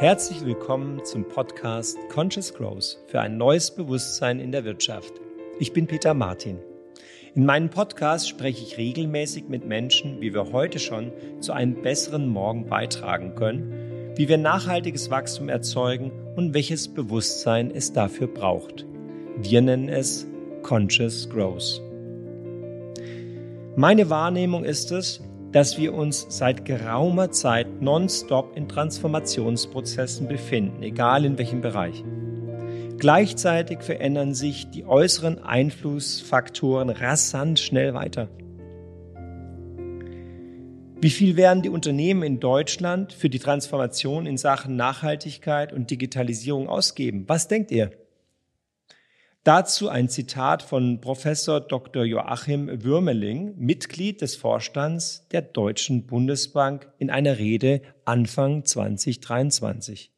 Herzlich willkommen zum Podcast Conscious Growth für ein neues Bewusstsein in der Wirtschaft. Ich bin Peter Martin. In meinem Podcast spreche ich regelmäßig mit Menschen, wie wir heute schon zu einem besseren Morgen beitragen können, wie wir nachhaltiges Wachstum erzeugen und welches Bewusstsein es dafür braucht. Wir nennen es Conscious Growth. Meine Wahrnehmung ist es, dass wir uns seit geraumer Zeit nonstop in Transformationsprozessen befinden, egal in welchem Bereich. Gleichzeitig verändern sich die äußeren Einflussfaktoren rasant schnell weiter. Wie viel werden die Unternehmen in Deutschland für die Transformation in Sachen Nachhaltigkeit und Digitalisierung ausgeben? Was denkt ihr? Dazu ein Zitat von Professor Dr. Joachim Würmeling, Mitglied des Vorstands der Deutschen Bundesbank in einer Rede Anfang 2023.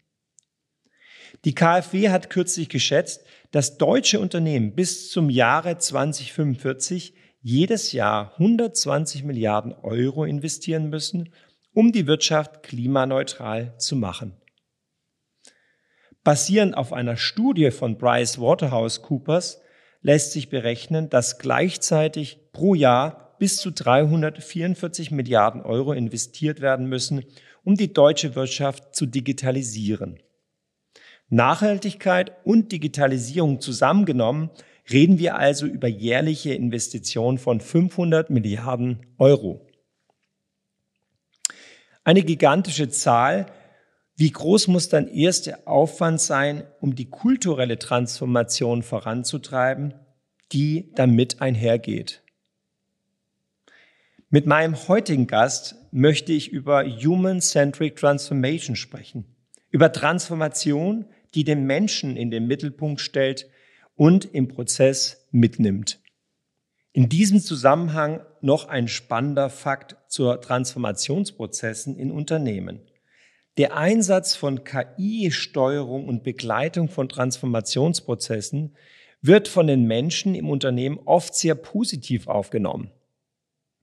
Die KfW hat kürzlich geschätzt, dass deutsche Unternehmen bis zum Jahre 2045 jedes Jahr 120 Milliarden Euro investieren müssen, um die Wirtschaft klimaneutral zu machen. Basierend auf einer Studie von Bryce Waterhouse Coopers lässt sich berechnen, dass gleichzeitig pro Jahr bis zu 344 Milliarden Euro investiert werden müssen, um die deutsche Wirtschaft zu digitalisieren. Nachhaltigkeit und Digitalisierung zusammengenommen reden wir also über jährliche Investitionen von 500 Milliarden Euro. Eine gigantische Zahl, wie groß muss dann erst der Aufwand sein, um die kulturelle Transformation voranzutreiben, die damit einhergeht? Mit meinem heutigen Gast möchte ich über Human-Centric Transformation sprechen. Über Transformation, die den Menschen in den Mittelpunkt stellt und im Prozess mitnimmt. In diesem Zusammenhang noch ein spannender Fakt zur Transformationsprozessen in Unternehmen. Der Einsatz von KI-Steuerung und Begleitung von Transformationsprozessen wird von den Menschen im Unternehmen oft sehr positiv aufgenommen.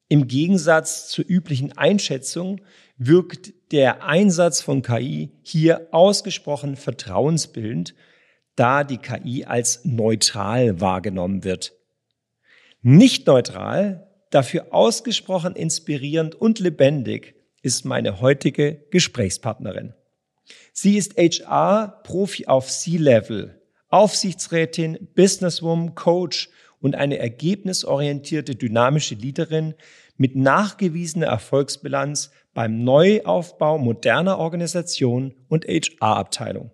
Im Gegensatz zur üblichen Einschätzung wirkt der Einsatz von KI hier ausgesprochen vertrauensbildend, da die KI als neutral wahrgenommen wird. Nicht neutral, dafür ausgesprochen inspirierend und lebendig ist meine heutige Gesprächspartnerin. Sie ist HR-Profi auf C-Level, Aufsichtsrätin, Businesswoman, Coach und eine ergebnisorientierte, dynamische Leaderin mit nachgewiesener Erfolgsbilanz beim Neuaufbau moderner Organisationen und HR-Abteilung.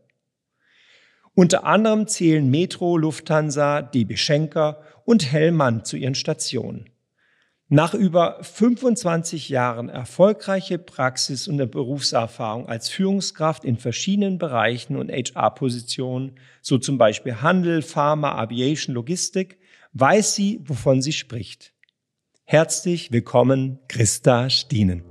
Unter anderem zählen Metro, Lufthansa, DB Schenker und Hellmann zu ihren Stationen. Nach über 25 Jahren erfolgreiche Praxis und Berufserfahrung als Führungskraft in verschiedenen Bereichen und HR-Positionen, so zum Beispiel Handel, Pharma, Aviation, Logistik, weiß sie, wovon sie spricht. Herzlich willkommen, Christa Stienen.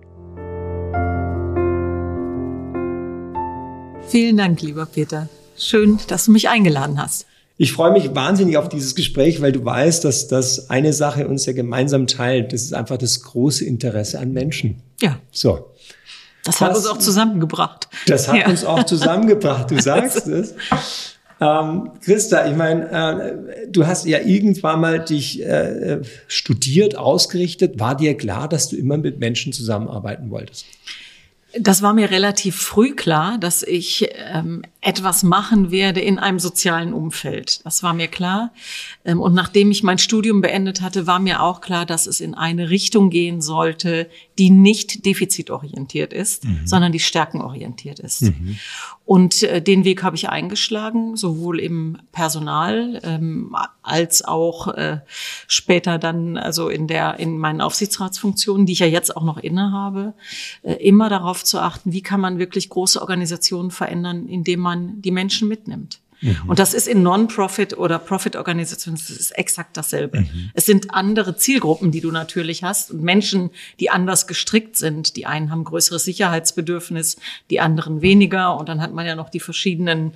Vielen Dank, lieber Peter. Schön, dass du mich eingeladen hast. Ich freue mich wahnsinnig auf dieses Gespräch, weil du weißt, dass das eine Sache uns ja gemeinsam teilt. Das ist einfach das große Interesse an Menschen. Ja. So. Das hat das, uns auch zusammengebracht. Das hat ja. uns auch zusammengebracht. Du sagst es. Ähm, Christa, ich meine, äh, du hast ja irgendwann mal dich äh, studiert, ausgerichtet. War dir klar, dass du immer mit Menschen zusammenarbeiten wolltest? Das war mir relativ früh klar, dass ich ähm, etwas machen werde in einem sozialen Umfeld. Das war mir klar. Ähm, und nachdem ich mein Studium beendet hatte, war mir auch klar, dass es in eine Richtung gehen sollte, die nicht defizitorientiert ist, mhm. sondern die stärkenorientiert ist. Mhm. Und äh, den Weg habe ich eingeschlagen, sowohl im Personal ähm, als auch äh, später dann, also in der in meinen Aufsichtsratsfunktionen, die ich ja jetzt auch noch innehabe, äh, immer darauf zu achten, wie kann man wirklich große Organisationen verändern, indem man die Menschen mitnimmt. Mhm. Und das ist in Non-Profit oder Profit-Organisationen, das ist exakt dasselbe. Mhm. Es sind andere Zielgruppen, die du natürlich hast und Menschen, die anders gestrickt sind. Die einen haben größeres Sicherheitsbedürfnis, die anderen weniger. Und dann hat man ja noch die verschiedenen,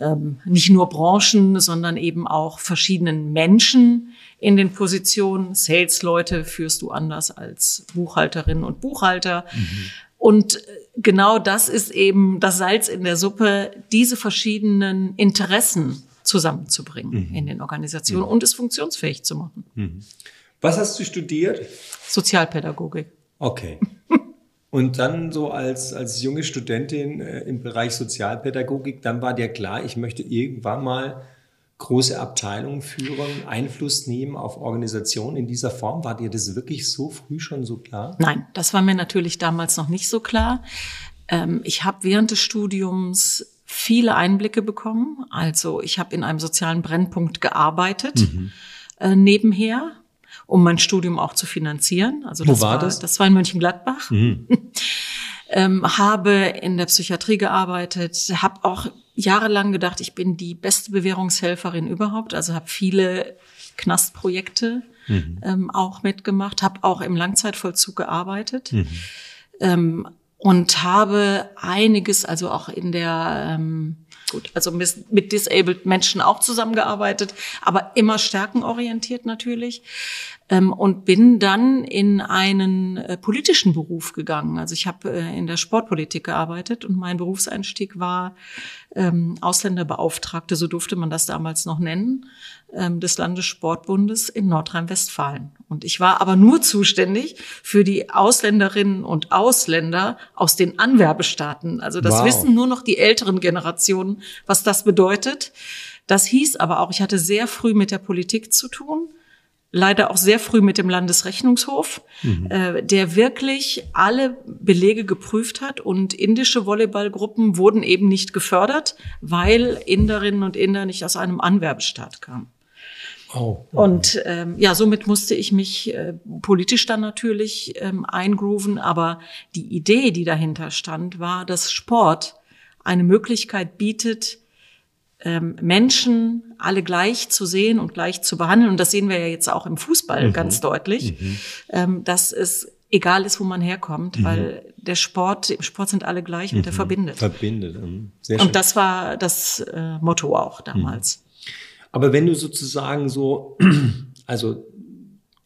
ähm, nicht nur Branchen, sondern eben auch verschiedenen Menschen in den Positionen. Sales-Leute führst du anders als Buchhalterinnen und Buchhalter. Mhm. Und genau das ist eben das Salz in der Suppe, diese verschiedenen Interessen zusammenzubringen mhm. in den Organisationen mhm. und es funktionsfähig zu machen. Mhm. Was hast du studiert? Sozialpädagogik. Okay. Und dann so als, als junge Studentin äh, im Bereich Sozialpädagogik, dann war dir klar, ich möchte irgendwann mal große Abteilungen führen, Einfluss nehmen auf Organisationen in dieser Form. War dir das wirklich so früh schon so klar? Nein, das war mir natürlich damals noch nicht so klar. Ähm, ich habe während des Studiums viele Einblicke bekommen. Also ich habe in einem sozialen Brennpunkt gearbeitet mhm. äh, nebenher, um mein Studium auch zu finanzieren. Also das Wo war, war das? Das war in Mönchengladbach. Mhm. ähm, habe in der Psychiatrie gearbeitet, habe auch jahrelang gedacht, ich bin die beste Bewährungshelferin überhaupt. Also habe viele Knastprojekte mhm. ähm, auch mitgemacht, habe auch im Langzeitvollzug gearbeitet. Mhm. Ähm, und habe einiges, also auch in der ähm, gut, also mit, mit disabled Menschen auch zusammengearbeitet, aber immer stärkenorientiert natürlich ähm, und bin dann in einen äh, politischen Beruf gegangen. Also ich habe äh, in der Sportpolitik gearbeitet und mein Berufseinstieg war ähm, Ausländerbeauftragte, so durfte man das damals noch nennen, des Landessportbundes in Nordrhein-Westfalen. Und ich war aber nur zuständig für die Ausländerinnen und Ausländer aus den Anwerbestaaten. Also das wow. wissen nur noch die älteren Generationen, was das bedeutet. Das hieß aber auch, ich hatte sehr früh mit der Politik zu tun leider auch sehr früh mit dem Landesrechnungshof, mhm. äh, der wirklich alle Belege geprüft hat und indische Volleyballgruppen wurden eben nicht gefördert, weil Inderinnen und Inder nicht aus einem Anwerbestaat kamen. Oh. Und ähm, ja, somit musste ich mich äh, politisch dann natürlich ähm, eingrooven, aber die Idee, die dahinter stand, war, dass Sport eine Möglichkeit bietet, ähm, Menschen alle gleich zu sehen und gleich zu behandeln. Und das sehen wir ja jetzt auch im Fußball mhm. ganz deutlich, mhm. ähm, dass es egal ist, wo man herkommt, mhm. weil der Sport, im Sport sind alle gleich und der mhm. verbindet. Verbindet. Mhm. Sehr schön. Und das war das äh, Motto auch damals. Mhm. Aber wenn du sozusagen so, also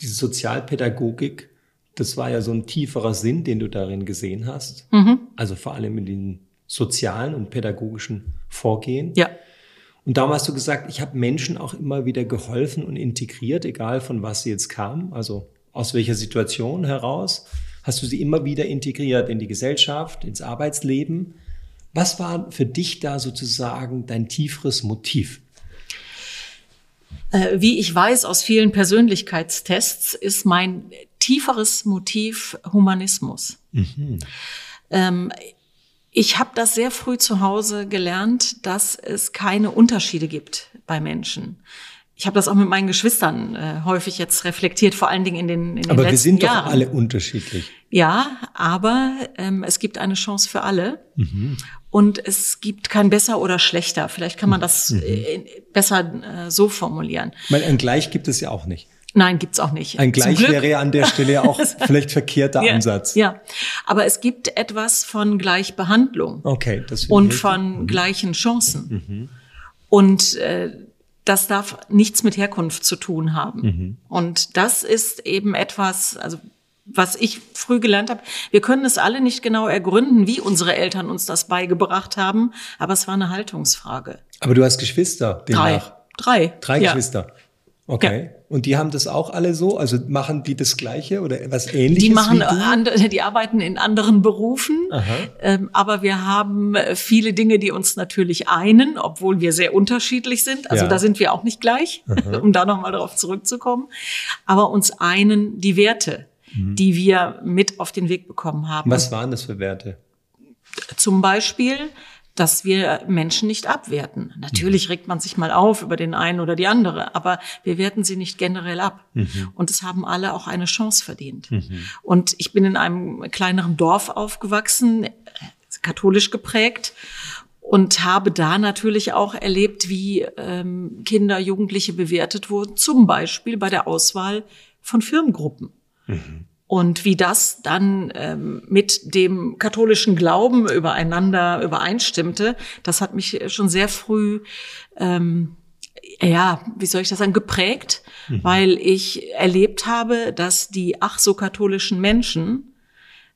diese Sozialpädagogik, das war ja so ein tieferer Sinn, den du darin gesehen hast. Also vor allem in den sozialen und pädagogischen Vorgehen. Ja. Und darum hast du gesagt, ich habe Menschen auch immer wieder geholfen und integriert, egal von was sie jetzt kamen, also aus welcher Situation heraus, hast du sie immer wieder integriert in die Gesellschaft, ins Arbeitsleben. Was war für dich da sozusagen dein tieferes Motiv? Äh, wie ich weiß aus vielen Persönlichkeitstests, ist mein tieferes Motiv Humanismus. Mhm. Ähm, ich habe das sehr früh zu Hause gelernt, dass es keine Unterschiede gibt bei Menschen. Ich habe das auch mit meinen Geschwistern äh, häufig jetzt reflektiert, vor allen Dingen in den, in den aber letzten Jahren. Aber wir sind Jahren. doch alle unterschiedlich. Ja, aber ähm, es gibt eine Chance für alle. Mhm. Und es gibt kein besser oder schlechter. Vielleicht kann man das mhm. äh, besser äh, so formulieren. Weil ein Gleich gibt es ja auch nicht. Nein, gibt's auch nicht. Ein Gleich wäre ja an der Stelle auch vielleicht verkehrter ja, Ansatz. Ja, aber es gibt etwas von Gleichbehandlung. Okay, das und von mhm. gleichen Chancen. Mhm. Und äh, das darf nichts mit Herkunft zu tun haben. Mhm. Und das ist eben etwas, also was ich früh gelernt habe. Wir können es alle nicht genau ergründen, wie unsere Eltern uns das beigebracht haben, aber es war eine Haltungsfrage. Aber du hast Geschwister, demnach. Drei. Drei. Drei ja. Geschwister. Okay. Ja. Und die haben das auch alle so? Also machen die das Gleiche oder was Ähnliches? Die machen, andere, die arbeiten in anderen Berufen. Ähm, aber wir haben viele Dinge, die uns natürlich einen, obwohl wir sehr unterschiedlich sind. Also ja. da sind wir auch nicht gleich, um da nochmal darauf zurückzukommen. Aber uns einen die Werte, mhm. die wir mit auf den Weg bekommen haben. Was waren das für Werte? Zum Beispiel, dass wir Menschen nicht abwerten. Natürlich mhm. regt man sich mal auf über den einen oder die andere, aber wir werten sie nicht generell ab. Mhm. Und es haben alle auch eine Chance verdient. Mhm. Und ich bin in einem kleineren Dorf aufgewachsen, katholisch geprägt und habe da natürlich auch erlebt, wie ähm, Kinder, Jugendliche bewertet wurden, zum Beispiel bei der Auswahl von Firmengruppen. Mhm. Und wie das dann ähm, mit dem katholischen Glauben übereinander übereinstimmte, das hat mich schon sehr früh, ähm, ja, wie soll ich das sagen, geprägt, mhm. weil ich erlebt habe, dass die ach so katholischen Menschen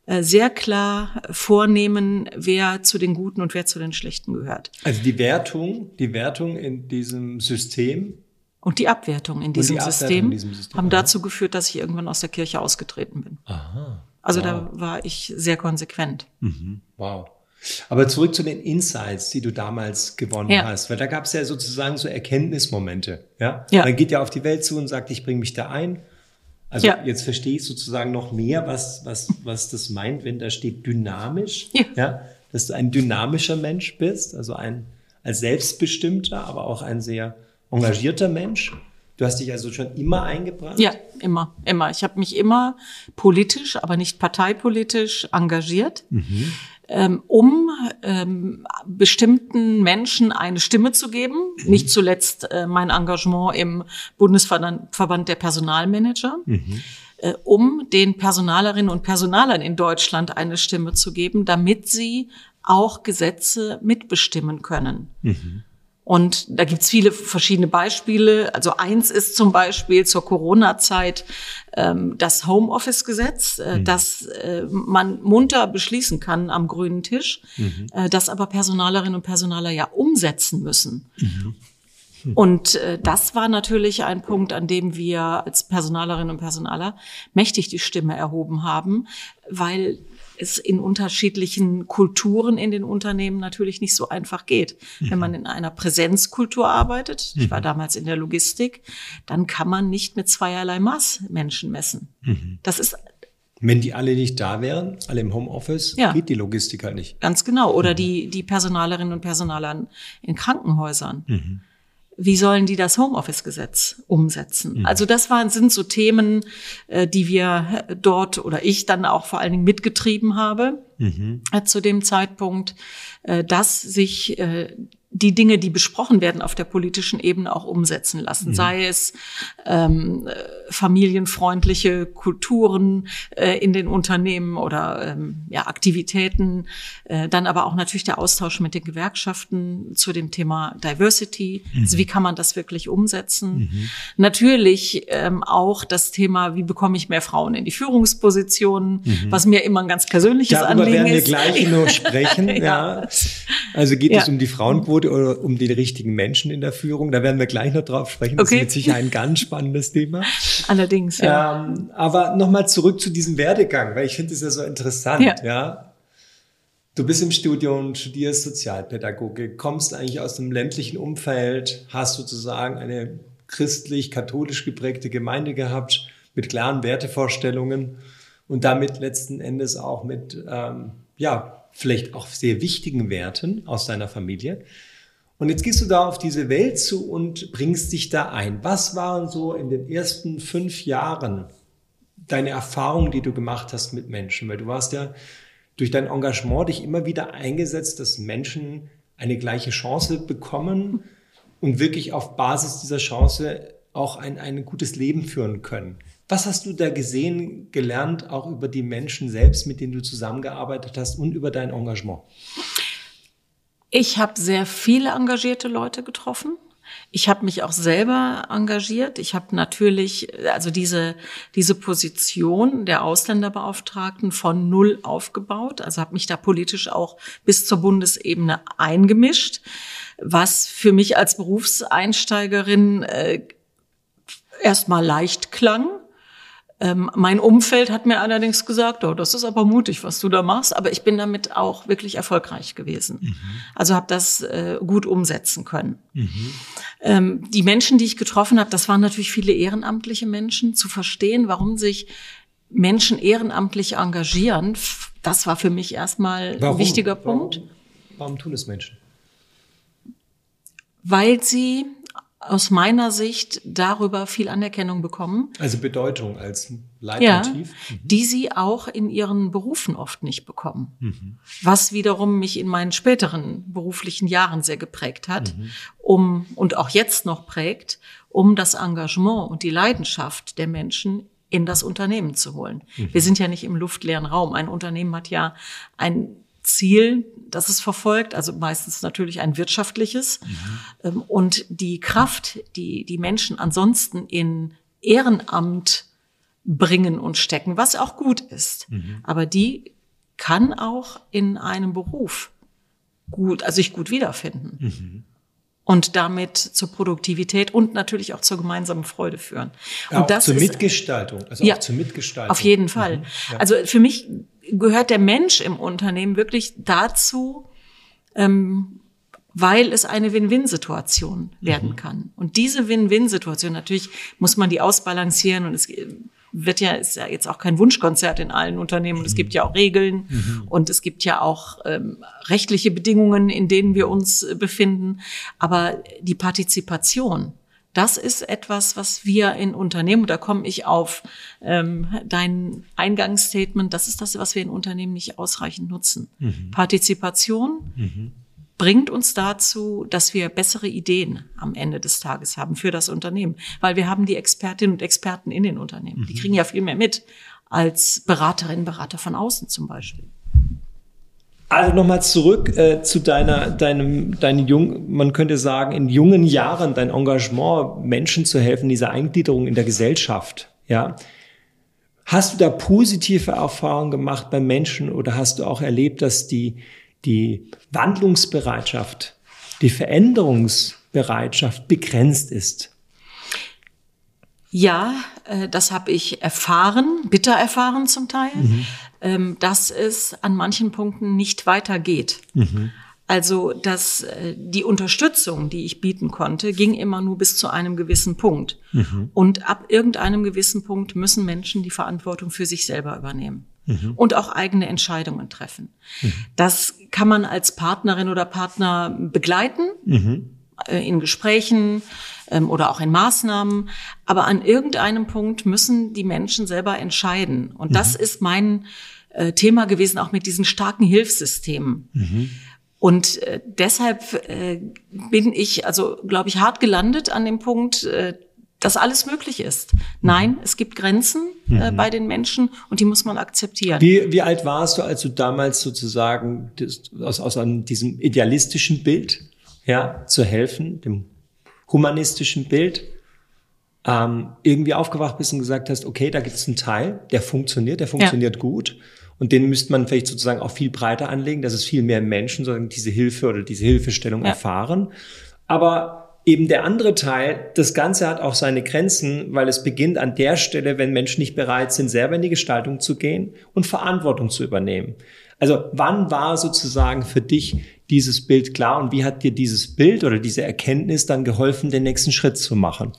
äh, sehr klar vornehmen, wer zu den Guten und wer zu den Schlechten gehört. Also die Wertung, die Wertung in diesem System und die Abwertung in diesem, die Abwertung System, in diesem System, haben aha. dazu geführt, dass ich irgendwann aus der Kirche ausgetreten bin. Aha. Also wow. da war ich sehr konsequent. Mhm. Wow. Aber zurück zu den Insights, die du damals gewonnen Ja. hast, weil da gab es ja sozusagen so Erkenntnismomente. Ja? Ja. Man geht ja auf die Welt zu und sagt, ich bringe mich da ein. Also Ja. jetzt verstehe ich sozusagen noch mehr, was, was, was das meint, wenn da steht dynamisch. Ja. Dass du ein dynamischer Mensch bist, also ein als selbstbestimmter, aber auch ein sehr engagierter Mensch. Du hast dich also schon immer eingebracht. Ja, immer, immer. Ich habe mich immer politisch, aber nicht parteipolitisch engagiert, ähm, um ähm, bestimmten Menschen eine Stimme zu geben. Nicht zuletzt äh, mein Engagement im Bundesverband Verband der Personalmanager. Äh, um den Personalerinnen und Personalern in Deutschland eine Stimme zu geben, damit sie auch Gesetze mitbestimmen können. Und da gibt's viele verschiedene Beispiele. Also eins ist zum Beispiel zur Corona-Zeit ähm, das Homeoffice-Gesetz, äh, das äh, man munter beschließen kann am grünen Tisch, äh, das aber Personalerinnen und Personaler ja umsetzen müssen. Und äh, das war natürlich ein Punkt, an dem wir als Personalerinnen und Personaler mächtig die Stimme erhoben haben, weil es in unterschiedlichen Kulturen in den Unternehmen natürlich nicht so einfach geht. Wenn man in einer Präsenzkultur arbeitet, ich war damals in der Logistik, dann kann man nicht mit zweierlei Maß Menschen messen. Das ist Wenn die alle nicht da wären, alle im Homeoffice, Ja. geht die Logistik halt nicht. Ganz genau. Oder die, die Personalerinnen und Personaler in Krankenhäusern. Wie sollen die das Homeoffice-Gesetz umsetzen? Also das waren, sind so Themen, äh, die wir dort oder ich dann auch vor allen Dingen mitgetrieben habe äh, zu dem Zeitpunkt, äh, dass sich äh, die Dinge, die besprochen werden auf der politischen Ebene, auch umsetzen lassen. Sei es ähm, äh, familienfreundliche Kulturen äh, in den Unternehmen oder ähm, ja, Aktivitäten, äh, dann aber auch natürlich der Austausch mit den Gewerkschaften zu dem Thema Diversity. Also wie kann man das wirklich umsetzen? Natürlich ähm, auch das Thema, wie bekomme ich mehr Frauen in die Führungspositionen, was mir immer ein ganz persönliches Darüber Anliegen werden wir ist. gleich noch sprechen. Ja. ja. Also geht es Ja. um die Frauenquote oder um die richtigen Menschen in der Führung? Da werden wir gleich noch drauf sprechen. Das Okay. ist mit Sicherheit ein ganz spannendes Thema. Allerdings, ja. Ähm, aber nochmal zurück zu diesem Werdegang, weil ich finde es ja so interessant. Ja. Ja. Du bist im Studium, studierst Sozialpädagogik, kommst eigentlich aus einem ländlichen Umfeld, hast sozusagen eine christlich-katholisch geprägte Gemeinde gehabt mit klaren Wertevorstellungen und damit letzten Endes auch mit, ähm, ja, vielleicht auch sehr wichtigen Werten aus deiner Familie. Und jetzt gehst du da auf diese Welt zu und bringst dich da ein. Was waren so in den ersten fünf Jahren deine Erfahrungen, die du gemacht hast mit Menschen? Weil du warst ja durch dein Engagement dich immer wieder eingesetzt, dass Menschen eine gleiche Chance bekommen und wirklich auf Basis dieser Chance auch ein, ein gutes Leben führen können. Was hast du da gesehen, gelernt, auch über die Menschen selbst, mit denen du zusammengearbeitet hast und über dein Engagement? Ich habe sehr viele engagierte Leute getroffen. Ich habe mich auch selber engagiert. Ich habe natürlich also diese diese Position der Ausländerbeauftragten von null aufgebaut. Also habe mich da politisch auch bis zur Bundesebene eingemischt, was für mich als Berufseinsteigerin äh, erstmal leicht klang. Ähm, mein Umfeld hat mir allerdings gesagt, oh, das ist aber mutig, was du da machst. Aber ich bin damit auch wirklich erfolgreich gewesen. Also habe das äh, gut umsetzen können. Ähm, die Menschen, die ich getroffen habe, das waren natürlich viele ehrenamtliche Menschen. Zu verstehen, warum sich Menschen ehrenamtlich engagieren, das war für mich erstmal ein wichtiger Punkt. Warum, warum tun es Menschen? weil sie aus meiner Sicht darüber viel Anerkennung bekommen, Also Bedeutung als ja, Leitmotiv. die sie auch in ihren Berufen oft nicht bekommen. Was wiederum mich in meinen späteren beruflichen Jahren sehr geprägt hat, um und auch jetzt noch prägt, um das Engagement und die Leidenschaft der Menschen in das Unternehmen zu holen. Wir sind ja nicht im luftleeren Raum. Ein Unternehmen hat ja ein Ziel, das es verfolgt, also meistens natürlich ein wirtschaftliches. Ähm, Und die Kraft, die die Menschen ansonsten in Ehrenamt bringen und stecken, was auch gut ist. Aber die kann auch in einem Beruf gut, also sich gut wiederfinden. Mhm. Und damit zur Produktivität und natürlich auch zur gemeinsamen Freude führen. Ja, und das zur ist, Mitgestaltung, also ja, auch zur Mitgestaltung. Auf jeden Fall. Mhm, ja. Also für mich gehört der Mensch im Unternehmen wirklich dazu, ähm, weil es eine Win-Win-Situation werden mhm. kann. Und diese Win-Win-Situation, natürlich muss man die ausbalancieren und es wird ja, ist ja jetzt auch kein Wunschkonzert in allen Unternehmen. Und es gibt ja auch Regeln mhm. und es gibt ja auch ähm, rechtliche Bedingungen, in denen wir uns äh, befinden. Aber die Partizipation, das ist etwas, was wir in Unternehmen, da komme ich auf ähm, dein Eingangsstatement, das ist das, was wir in Unternehmen nicht ausreichend nutzen. Mhm. Partizipation, mhm bringt uns dazu, dass wir bessere Ideen am Ende des Tages haben für das Unternehmen. Weil wir haben die Expertinnen und Experten in den Unternehmen. Die mhm. kriegen ja viel mehr mit als Beraterinnen, Berater von außen zum Beispiel. Also nochmal zurück äh, zu deiner, deinem, deinen jungen, man könnte sagen, in jungen Jahren dein Engagement, Menschen zu helfen, dieser Eingliederung in der Gesellschaft. Ja, hast du da positive Erfahrungen gemacht bei Menschen oder hast du auch erlebt, dass die die Wandlungsbereitschaft, die Veränderungsbereitschaft begrenzt ist. Ja, äh, das habe ich erfahren, bitter erfahren zum Teil, mhm. Ähm, dass es an manchen Punkten nicht weitergeht. Mhm. Also, dass äh, die Unterstützung, die ich bieten konnte, ging immer nur bis zu einem gewissen Punkt. Mhm. Und ab irgendeinem gewissen Punkt müssen Menschen die Verantwortung für sich selber übernehmen mhm. und auch eigene Entscheidungen treffen. Mhm. Das kann man als Partnerin oder Partner begleiten mhm. äh, in Gesprächen ähm, oder auch in Maßnahmen. Aber an irgendeinem Punkt müssen die Menschen selber entscheiden. Und das mhm. ist mein äh, Thema gewesen, auch mit diesen starken Hilfssystemen. Mhm. Und äh, deshalb äh, bin ich, also glaube ich, hart gelandet an dem Punkt, äh, dass alles möglich ist. Nein, es gibt Grenzen äh, mhm. bei den Menschen und die muss man akzeptieren. Wie, wie alt warst du, als du damals sozusagen das, aus, aus einem, diesem idealistischen Bild ja, zu helfen, dem humanistischen Bild, ähm, irgendwie aufgewacht bist und gesagt hast, okay, da gibt es einen Teil, der funktioniert, der funktioniert ja. gut. Und den müsste man vielleicht sozusagen auch viel breiter anlegen, dass es viel mehr Menschen sozusagen diese Hilfe oder diese Hilfestellung ja. erfahren. Aber eben der andere Teil, das Ganze hat auch seine Grenzen, weil es beginnt an der Stelle, wenn Menschen nicht bereit sind, selber in die Gestaltung zu gehen und Verantwortung zu übernehmen. Also wann war sozusagen für dich dieses Bild klar und wie hat dir dieses Bild oder diese Erkenntnis dann geholfen, den nächsten Schritt zu machen?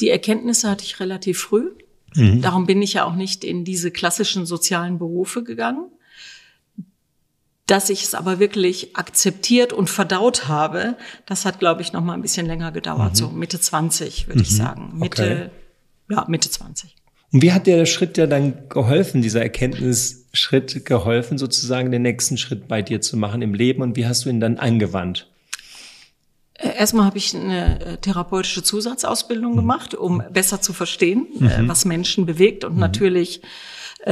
Die Erkenntnisse hatte ich relativ früh. Mhm. Darum bin ich ja auch nicht in diese klassischen sozialen Berufe gegangen. Dass ich es aber wirklich akzeptiert und verdaut habe, das hat, glaube ich, noch mal ein bisschen länger gedauert, mhm. so Mitte 20, würde mhm. ich sagen. Mitte, okay. ja, Mitte 20. Und wie hat dir der Schritt ja dann geholfen, dieser Erkenntnisschritt geholfen, sozusagen den nächsten Schritt bei dir zu machen im Leben und wie hast du ihn dann angewandt? Äh, erstmal habe ich eine äh, therapeutische Zusatzausbildung mhm. gemacht, um besser zu verstehen, äh, mhm. was Menschen bewegt und mhm. natürlich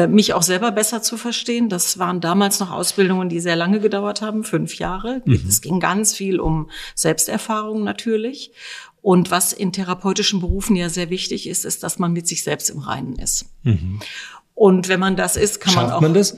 mich auch selber besser zu verstehen. Das waren damals noch Ausbildungen, die sehr lange gedauert haben, fünf Jahre. Mhm. Es ging ganz viel um Selbsterfahrung natürlich. Und was in therapeutischen Berufen ja sehr wichtig ist, ist, dass man mit sich selbst im Reinen ist. Mhm. Und wenn man das ist, kann Schafft man auch. Man das?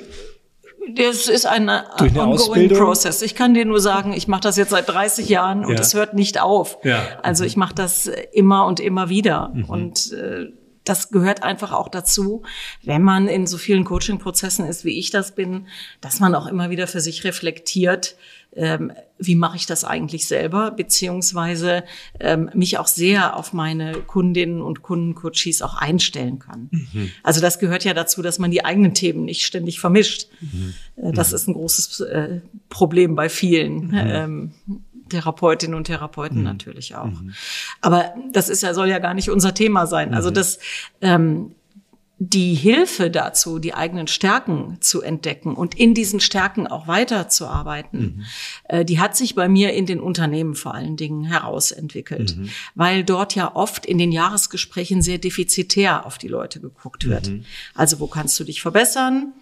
Das ist ein ongoing Ausbildung? process. Ich kann dir nur sagen, ich mache das jetzt seit 30 Jahren und es hört nicht auf. Ja. Also ich mache das immer und immer wieder. Mhm. Und äh, das gehört einfach auch dazu, wenn man in so vielen Coaching-Prozessen ist, wie ich das bin, dass man auch immer wieder für sich reflektiert, ähm, wie mache ich das eigentlich selber, beziehungsweise ähm, mich auch sehr auf meine Kundinnen und Kundencoaches auch einstellen kann. Mhm. Also das gehört ja dazu, dass man die eigenen Themen nicht ständig vermischt. Mhm. Äh, das mhm. ist ein großes äh, Problem bei vielen. Mhm. Ähm, Therapeutinnen und Therapeuten mhm. natürlich auch. Mhm. Aber das ist ja, soll ja gar nicht unser Thema sein. Also das, ähm, die Hilfe dazu, die eigenen Stärken zu entdecken und in diesen Stärken auch weiterzuarbeiten, mhm. äh, die hat sich bei mir in den Unternehmen vor allen Dingen herausentwickelt, mhm. weil dort ja oft in den Jahresgesprächen sehr defizitär auf die Leute geguckt wird. Mhm. Also wo kannst du dich verbessern?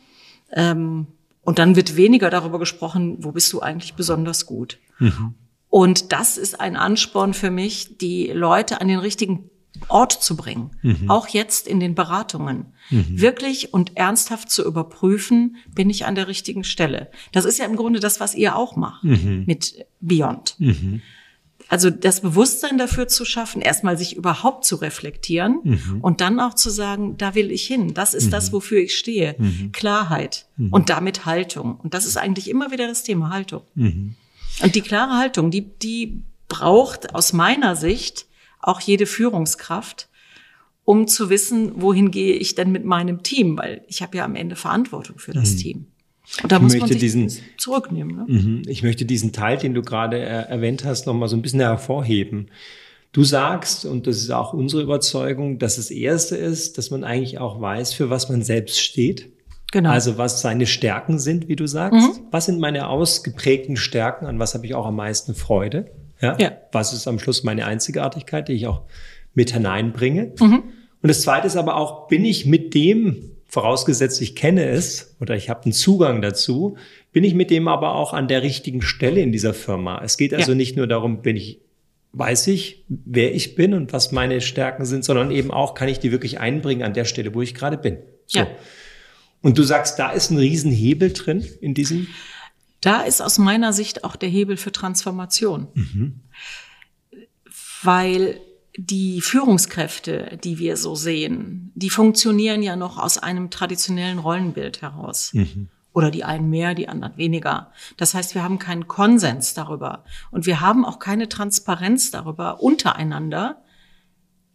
Ähm, und dann wird weniger darüber gesprochen, wo bist du eigentlich besonders gut. Mhm. Und das ist ein Ansporn für mich, die Leute an den richtigen Ort zu bringen, mhm. auch jetzt in den Beratungen, mhm. wirklich und ernsthaft zu überprüfen, bin ich an der richtigen Stelle. Das ist ja im Grunde das, was ihr auch macht mhm. mit Beyond. Mhm. Also das Bewusstsein dafür zu schaffen, erstmal sich überhaupt zu reflektieren mhm. und dann auch zu sagen, da will ich hin. Das ist mhm. das, wofür ich stehe. Mhm. Klarheit mhm. und damit Haltung. Und das ist eigentlich immer wieder das Thema Haltung. Mhm. Und die klare Haltung, die, die braucht aus meiner Sicht auch jede Führungskraft, um zu wissen, wohin gehe ich denn mit meinem Team, weil ich habe ja am Ende Verantwortung für das mhm. Team. Und da ich muss man sich diesen, zurücknehmen. Ne? Mhm. Ich möchte diesen Teil, den du gerade erwähnt hast, noch mal so ein bisschen hervorheben. Du sagst, und das ist auch unsere Überzeugung, dass das Erste ist, dass man eigentlich auch weiß, für was man selbst steht. Genau. Also was seine Stärken sind, wie du sagst. Mhm. Was sind meine ausgeprägten Stärken? An was habe ich auch am meisten Freude? Ja? ja. Was ist am Schluss meine Einzigartigkeit, die ich auch mit hineinbringe? Mhm. Und das Zweite ist aber auch, bin ich mit dem vorausgesetzt ich kenne es oder ich habe einen Zugang dazu, bin ich mit dem aber auch an der richtigen Stelle in dieser Firma. Es geht also ja. nicht nur darum, bin ich, weiß ich, wer ich bin und was meine Stärken sind, sondern eben auch, kann ich die wirklich einbringen an der Stelle, wo ich gerade bin. So. Ja. Und du sagst, da ist ein Riesenhebel drin in diesem? Da ist aus meiner Sicht auch der Hebel für Transformation. Mhm. Weil die Führungskräfte, die wir so sehen, die funktionieren ja noch aus einem traditionellen Rollenbild heraus. Mhm. Oder die einen mehr, die anderen weniger. Das heißt, wir haben keinen Konsens darüber. Und wir haben auch keine Transparenz darüber untereinander.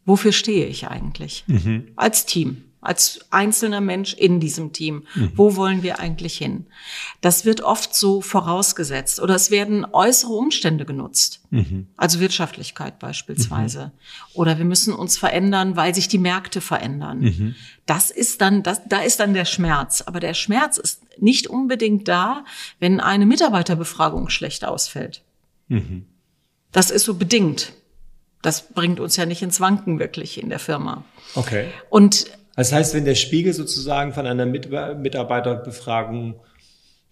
Wofür stehe ich eigentlich? Mhm. Als Team als einzelner Mensch in diesem Team. Mhm. Wo wollen wir eigentlich hin? Das wird oft so vorausgesetzt oder es werden äußere Umstände genutzt. Mhm. Also Wirtschaftlichkeit beispielsweise. Mhm. Oder wir müssen uns verändern, weil sich die Märkte verändern. Mhm. Das ist dann, das, da ist dann der Schmerz. Aber der Schmerz ist nicht unbedingt da, wenn eine Mitarbeiterbefragung schlecht ausfällt. Mhm. Das ist so bedingt. Das bringt uns ja nicht ins Wanken wirklich in der Firma. Okay. Und das heißt, wenn der Spiegel sozusagen von einer Mitarbeiterbefragung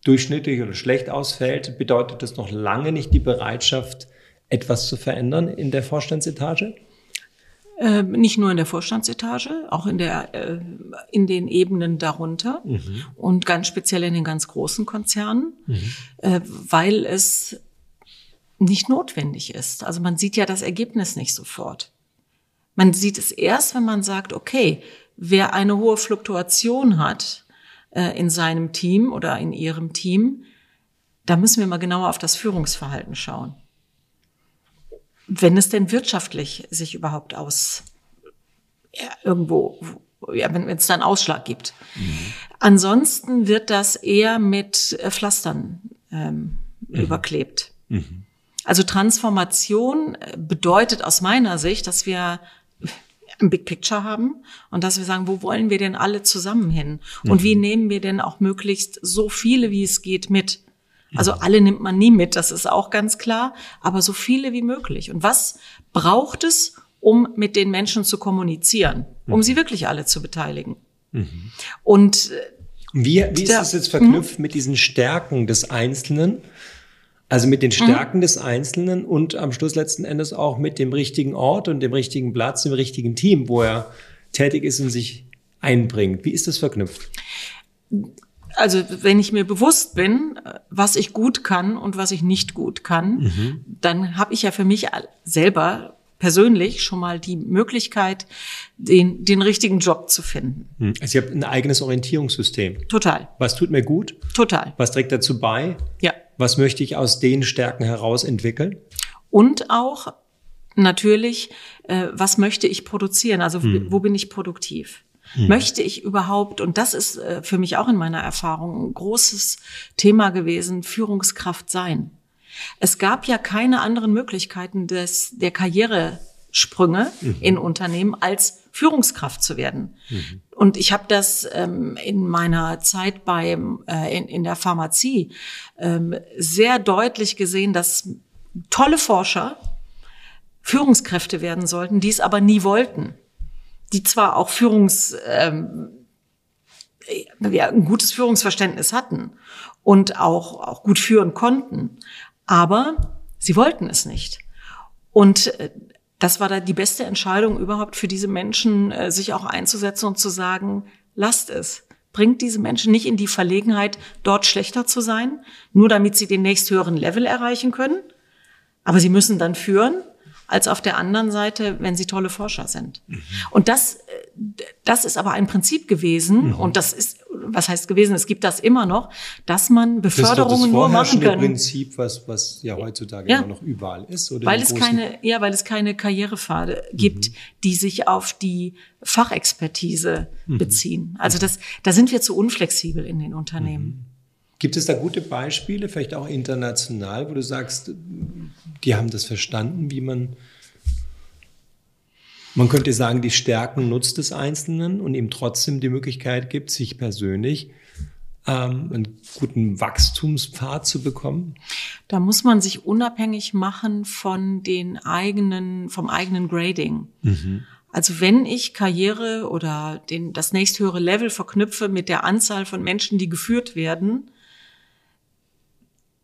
durchschnittlich oder schlecht ausfällt, bedeutet das noch lange nicht die Bereitschaft, etwas zu verändern in der Vorstandsetage? Äh, nicht nur in der Vorstandsetage, auch in der äh, in den Ebenen darunter mhm. und ganz speziell in den ganz großen Konzernen, mhm. äh, weil es nicht notwendig ist. Also man sieht ja das Ergebnis nicht sofort. Man sieht es erst, wenn man sagt, okay, wer eine hohe Fluktuation hat äh, in seinem Team oder in ihrem Team, da müssen wir mal genauer auf das Führungsverhalten schauen. Wenn es denn wirtschaftlich sich überhaupt aus ja, irgendwo, ja, wenn es da einen Ausschlag gibt. Mhm. Ansonsten wird das eher mit äh, Pflastern ähm, mhm. überklebt. Mhm. Also Transformation äh, bedeutet aus meiner Sicht, dass wir ein Big Picture haben und dass wir sagen, wo wollen wir denn alle zusammen hin? Und mhm. wie nehmen wir denn auch möglichst so viele, wie es geht, mit? Also alle nimmt man nie mit, das ist auch ganz klar, aber so viele wie möglich. Und was braucht es, um mit den Menschen zu kommunizieren, um mhm. sie wirklich alle zu beteiligen? Mhm. Und äh, wie, wie ist das jetzt verknüpft mhm. mit diesen Stärken des Einzelnen? Also mit den mhm. Stärken mhm. des Einzelnen und am Schluss letzten Endes auch mit dem richtigen Ort und dem richtigen Platz, dem richtigen Team, wo er tätig ist und sich einbringt. Wie ist das verknüpft? Also wenn ich mir bewusst bin, was ich gut kann und was ich nicht gut kann, mhm. dann habe ich ja für mich selber persönlich schon mal die Möglichkeit, den, den richtigen Job zu finden. Hm. Also ihr habt ein eigenes Orientierungssystem. Total. Was tut mir gut? Total. Was trägt dazu bei? Ja. Was möchte ich aus den Stärken heraus entwickeln? Und auch natürlich, äh, was möchte ich produzieren? Also hm. wo bin ich produktiv? Hm. Möchte ich überhaupt, und das ist äh, für mich auch in meiner Erfahrung ein großes Thema gewesen, Führungskraft sein. Es gab ja keine anderen Möglichkeiten des, der Karrieresprünge mhm. in Unternehmen als Führungskraft zu werden. Mhm. Und ich habe das ähm, in meiner Zeit beim äh, in, in der Pharmazie ähm, sehr deutlich gesehen, dass tolle Forscher Führungskräfte werden sollten, die es aber nie wollten. Die zwar auch Führungs ähm, ja, ein gutes Führungsverständnis hatten und auch, auch gut führen konnten, aber sie wollten es nicht. Und äh, das war da die beste Entscheidung überhaupt für diese Menschen, äh, sich auch einzusetzen und zu sagen, lasst es. Bringt diese Menschen nicht in die Verlegenheit, dort schlechter zu sein, nur damit sie den nächsthöheren Level erreichen können. Aber sie müssen dann führen als auf der anderen Seite, wenn sie tolle Forscher sind. Mhm. Und das, das ist aber ein Prinzip gewesen, mhm. und das ist, was heißt gewesen, es gibt das immer noch, dass man Beförderungen das nur machen kann. Prinzip, was, was ja heutzutage ja. immer noch überall ist. Oder weil es keine, ja, weil es keine Karrierepfade mhm. gibt, die sich auf die Fachexpertise mhm. beziehen. Also das, da sind wir zu unflexibel in den Unternehmen. Mhm. Gibt es da gute Beispiele, vielleicht auch international, wo du sagst, die haben das verstanden, wie man, man könnte sagen, die Stärken nutzt des Einzelnen und ihm trotzdem die Möglichkeit gibt, sich persönlich ähm, einen guten Wachstumspfad zu bekommen? Da muss man sich unabhängig machen von den eigenen, vom eigenen Grading. Mhm. Also wenn ich Karriere oder den, das nächsthöhere Level verknüpfe mit der Anzahl von Menschen, die geführt werden,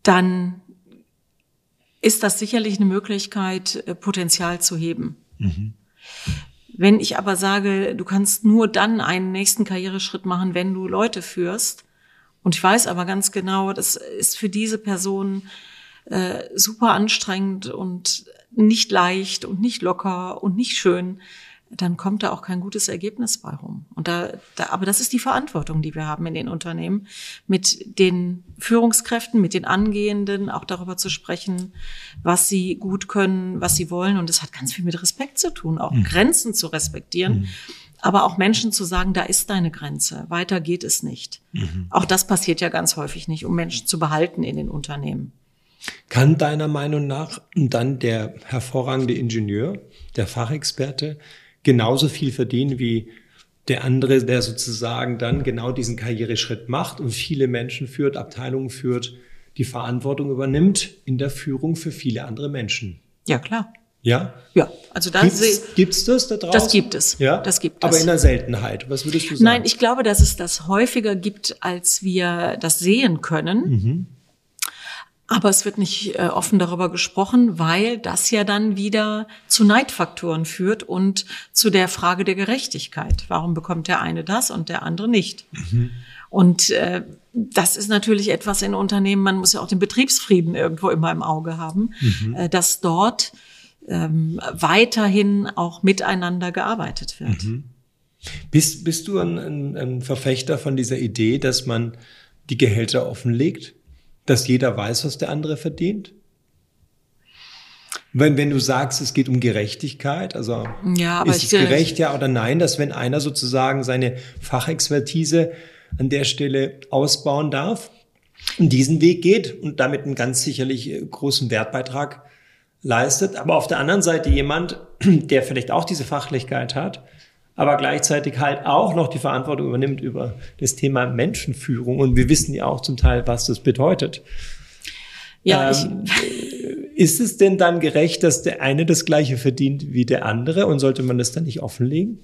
dann ist das sicherlich eine Möglichkeit, äh, Potenzial zu heben. Mhm. Wenn ich aber sage, du kannst nur dann einen nächsten Karriereschritt machen, wenn du Leute führst, und ich weiß aber ganz genau, das ist für diese Person äh, super anstrengend und nicht leicht und nicht locker und nicht schön, dann kommt da auch kein gutes Ergebnis bei rum. Und da, da, aber das ist die Verantwortung, die wir haben in den Unternehmen, mit den Führungskräften, mit den Angehenden auch darüber zu sprechen, was sie gut können, was sie wollen. Und das hat ganz viel mit Respekt zu tun, auch mhm. Grenzen zu respektieren. Mhm. Aber auch Menschen zu sagen, da ist deine Grenze, weiter geht es nicht. Mhm. Auch das passiert ja ganz häufig nicht, um Menschen zu behalten in den Unternehmen. Kann deiner Meinung nach dann der hervorragende Ingenieur, der Fachexperte, genauso viel verdienen wie der andere, der sozusagen dann genau diesen Karriereschritt macht und viele Menschen führt, Abteilungen führt, die Verantwortung übernimmt in der Führung für viele andere Menschen. Ja, klar. Ja? Ja, also da gibt's, gibt's das da draußen? Das gibt es. Ja, das gibt es. Aber in der Seltenheit. Was würdest du sagen? Nein, ich glaube, dass es das häufiger gibt, als wir das sehen können. Mhm. Aber es wird nicht äh, offen darüber gesprochen, weil das ja dann wieder zu Neidfaktoren führt und zu der Frage der Gerechtigkeit. Warum bekommt der eine das und der andere nicht? Mhm. Und äh, das ist natürlich etwas in Unternehmen, man muss ja auch den Betriebsfrieden irgendwo immer im Auge haben, mhm. äh, dass dort ähm, weiterhin auch miteinander gearbeitet wird. Mhm. Bist, bist du ein, ein, ein Verfechter von dieser Idee, dass man die Gehälter offenlegt? Dass jeder weiß, was der andere verdient? Wenn, wenn du sagst, es geht um Gerechtigkeit, also ja, ist es gerecht, ja oder nein, dass wenn einer sozusagen seine Fachexpertise an der Stelle ausbauen darf und diesen Weg geht und damit einen ganz sicherlich äh, großen Wertbeitrag leistet, aber auf der anderen Seite jemand, der vielleicht auch diese Fachlichkeit hat, aber gleichzeitig halt auch noch die Verantwortung übernimmt über das Thema Menschenführung. Und wir wissen ja auch zum Teil, was das bedeutet. Ja, ähm, ist es denn dann gerecht, dass der eine das Gleiche verdient wie der andere? Und sollte man das dann nicht offenlegen?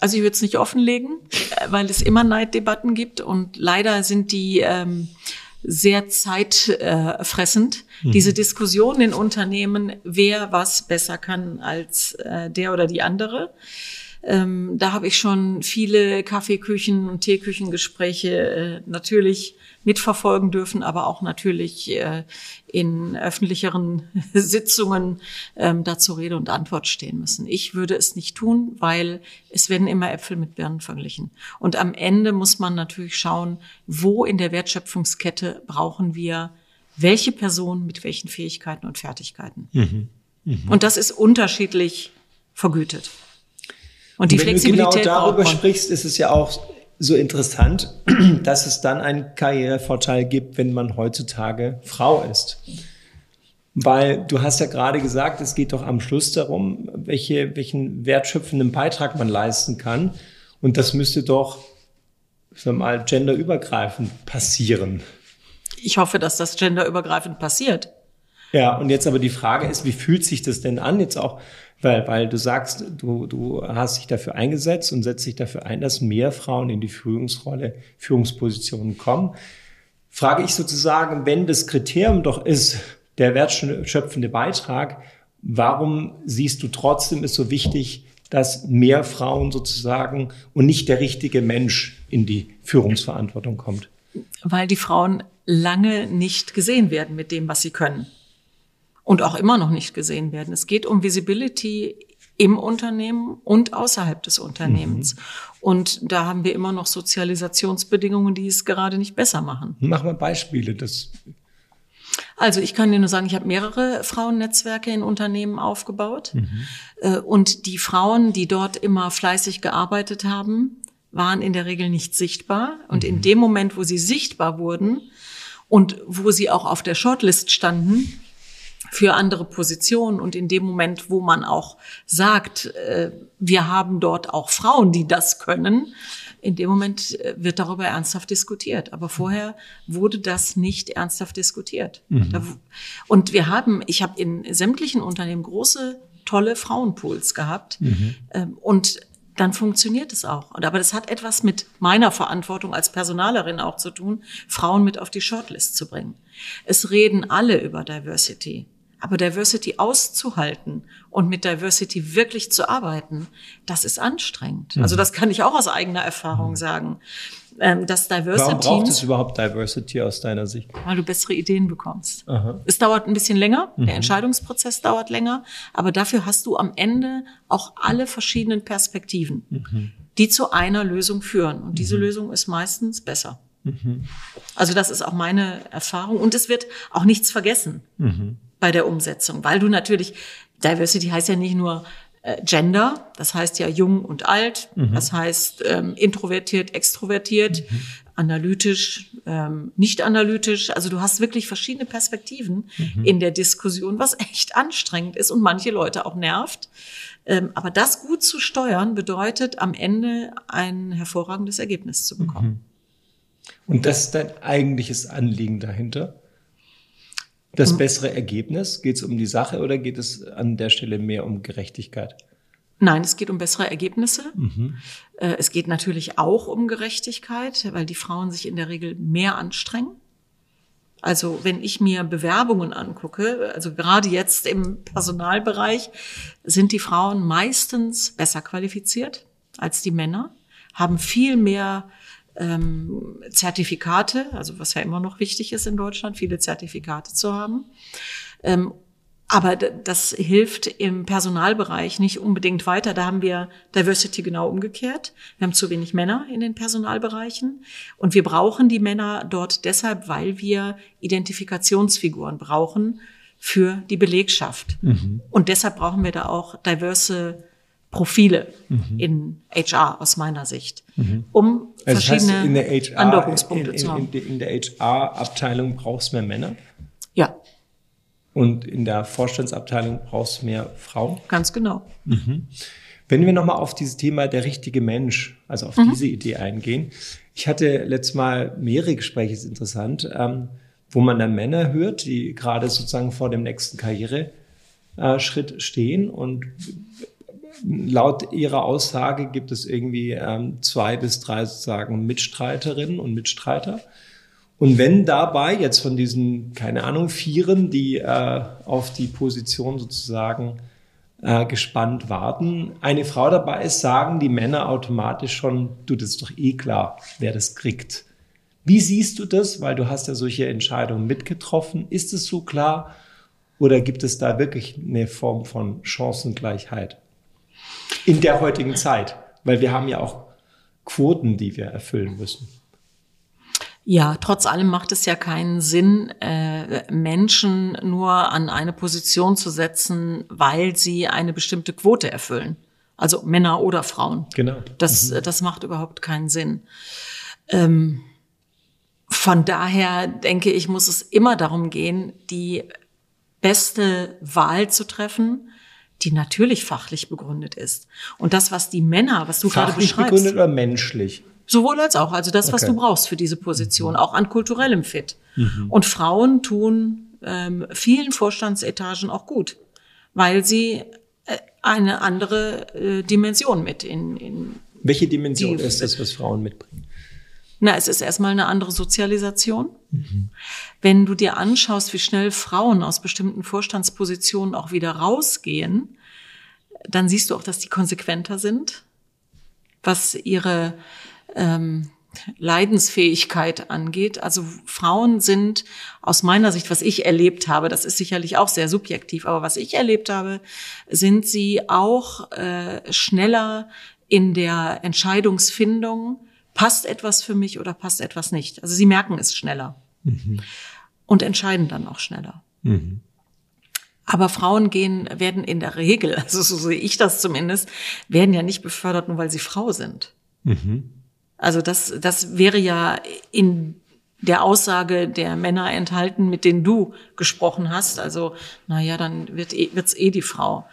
Also ich würde es nicht offenlegen, äh, weil es immer Neiddebatten gibt und leider sind die ähm, sehr zeitfressend. Mhm. Diese Diskussion in Unternehmen, wer was besser kann als äh, der oder die andere. Ähm, da habe ich schon viele Kaffeeküchen und Teeküchengespräche äh, natürlich mitverfolgen dürfen, aber auch natürlich äh, in öffentlicheren Sitzungen ähm, dazu Rede und Antwort stehen müssen. Ich würde es nicht tun, weil es werden immer Äpfel mit Birnen verglichen. Und am Ende muss man natürlich schauen, wo in der Wertschöpfungskette brauchen wir welche Person mit welchen Fähigkeiten und Fertigkeiten. Mhm. Mhm. Und das ist unterschiedlich vergütet. Und die Wenn Flexibilität. Wenn du genau darüber sprichst, ist es ja auch so interessant, dass es dann einen Karrierevorteil gibt, wenn man heutzutage Frau ist. Weil du hast ja gerade gesagt, es geht doch am Schluss darum, welche, welchen wertschöpfenden Beitrag man leisten kann. Und das müsste doch, sagen wir mal, genderübergreifend passieren. Ich hoffe, dass das genderübergreifend passiert. Ja, und jetzt aber die Frage ist, wie fühlt sich das denn an? Jetzt auch weil, weil du sagst, du, du hast dich dafür eingesetzt und setzt dich dafür ein, dass mehr Frauen in die Führungsrolle, Führungspositionen kommen. Frage ich sozusagen, wenn das Kriterium doch ist, der wertschöpfende Beitrag, Warum siehst du trotzdem ist so wichtig, dass mehr Frauen sozusagen und nicht der richtige Mensch in die Führungsverantwortung kommt? Weil die Frauen lange nicht gesehen werden mit dem, was sie können. Und auch immer noch nicht gesehen werden. Es geht um Visibility im Unternehmen und außerhalb des Unternehmens. Mhm. Und da haben wir immer noch Sozialisationsbedingungen, die es gerade nicht besser machen. Mach mal Beispiele. Das also ich kann dir nur sagen, ich habe mehrere Frauennetzwerke in Unternehmen aufgebaut. Mhm. Äh, und die Frauen, die dort immer fleißig gearbeitet haben, waren in der Regel nicht sichtbar. Und mhm. in dem Moment, wo sie sichtbar wurden und wo sie auch auf der Shortlist standen, für andere Positionen und in dem Moment, wo man auch sagt, äh, wir haben dort auch Frauen, die das können, in dem Moment äh, wird darüber ernsthaft diskutiert. Aber vorher wurde das nicht ernsthaft diskutiert. Mhm. Und wir haben, ich habe in sämtlichen Unternehmen große, tolle Frauenpools gehabt. Mhm. Ähm, und dann funktioniert es auch. Aber das hat etwas mit meiner Verantwortung als Personalerin auch zu tun, Frauen mit auf die Shortlist zu bringen. Es reden alle über Diversity. Aber Diversity auszuhalten und mit Diversity wirklich zu arbeiten, das ist anstrengend. Mhm. Also das kann ich auch aus eigener Erfahrung mhm. sagen. Ähm, das Diversity. Warum braucht es überhaupt Diversity aus deiner Sicht? Weil du bessere Ideen bekommst. Aha. Es dauert ein bisschen länger, mhm. der Entscheidungsprozess dauert länger, aber dafür hast du am Ende auch alle verschiedenen Perspektiven, mhm. die zu einer Lösung führen. Und diese mhm. Lösung ist meistens besser. Mhm. Also das ist auch meine Erfahrung. Und es wird auch nichts vergessen. Mhm bei der Umsetzung, weil du natürlich, Diversity heißt ja nicht nur äh, Gender, das heißt ja jung und alt, mhm. das heißt ähm, introvertiert, extrovertiert, mhm. analytisch, ähm, nicht analytisch. Also du hast wirklich verschiedene Perspektiven mhm. in der Diskussion, was echt anstrengend ist und manche Leute auch nervt. Ähm, aber das gut zu steuern bedeutet am Ende ein hervorragendes Ergebnis zu bekommen. Mhm. Und das ist dein eigentliches Anliegen dahinter? Das hm. bessere Ergebnis? Geht es um die Sache oder geht es an der Stelle mehr um Gerechtigkeit? Nein, es geht um bessere Ergebnisse. Mhm. Äh, es geht natürlich auch um Gerechtigkeit, weil die Frauen sich in der Regel mehr anstrengen. Also wenn ich mir Bewerbungen angucke, also gerade jetzt im Personalbereich, sind die Frauen meistens besser qualifiziert als die Männer, haben viel mehr ähm, Zertifikate, also was ja immer noch wichtig ist in Deutschland, viele Zertifikate zu haben. Ähm, aber das hilft im Personalbereich nicht unbedingt weiter. Da haben wir Diversity genau umgekehrt. Wir haben zu wenig Männer in den Personalbereichen. Und wir brauchen die Männer dort deshalb, weil wir Identifikationsfiguren brauchen für die Belegschaft. Mhm. Und deshalb brauchen wir da auch diverse Profile mhm. in HR aus meiner Sicht, mhm. um also verschiedene heißt, HR, Andockungspunkte in, in, zu haben. In, der HR-Abteilung brauchst du mehr Männer? Ja. Und in der Vorstandsabteilung brauchst du mehr Frauen? Ganz genau. Mhm. Wenn wir nochmal auf dieses Thema der richtige Mensch, also auf mhm. diese Idee eingehen. Ich hatte letztes Mal mehrere Gespräche, ist interessant, ähm, wo man dann Männer hört, die gerade sozusagen vor dem nächsten Karriereschritt stehen und laut Ihrer Aussage gibt es irgendwie ähm, zwei bis drei sozusagen Mitstreiterinnen und Mitstreiter. Und wenn dabei jetzt von diesen, keine Ahnung, Vieren, die äh, auf die Position sozusagen äh, gespannt warten, eine Frau dabei ist, sagen die Männer automatisch schon, du, das ist doch eh klar, wer das kriegt. Wie siehst du das? Weil du hast ja solche Entscheidungen mitgetroffen. Ist es so klar? Oder gibt es da wirklich eine Form von Chancengleichheit? In der heutigen Zeit, weil wir haben ja auch Quoten, die wir erfüllen müssen. Ja, trotz allem macht es ja keinen Sinn, äh, Menschen nur an eine Position zu setzen, weil sie eine bestimmte Quote erfüllen. Also Männer oder Frauen. Genau. Das, mhm. das macht überhaupt keinen Sinn. Ähm, von daher denke ich, muss es immer darum gehen, die beste Wahl zu treffen die natürlich fachlich begründet ist. Und das, was die Männer, was du fachlich gerade beschreibst. begründet oder menschlich? Sowohl als auch. Also das, was okay. du brauchst für diese Position, auch an kulturellem Fit. Mhm. Und Frauen tun ähm, vielen Vorstandsetagen auch gut, weil sie äh, eine andere äh, Dimension mit in, in Welche Dimension ist das, was Frauen mitbringen? Na, es ist erstmal eine andere Sozialisation. Mhm. Wenn du dir anschaust, wie schnell Frauen aus bestimmten Vorstandspositionen auch wieder rausgehen, dann siehst du auch, dass die konsequenter sind, was ihre ähm, Leidensfähigkeit angeht. Also Frauen sind aus meiner Sicht, was ich erlebt habe, das ist sicherlich auch sehr subjektiv, aber was ich erlebt habe, sind sie auch äh, schneller in der Entscheidungsfindung, passt etwas für mich oder passt etwas nicht. Also sie merken es schneller mhm. und entscheiden dann auch schneller. Mhm. Aber Frauen gehen, werden in der Regel, also so sehe ich das zumindest, werden ja nicht befördert, nur weil sie Frau sind. Mhm. Also das, das wäre ja in der Aussage der Männer enthalten, mit denen du gesprochen hast. Also, na ja, dann wird eh, wird's eh die Frau.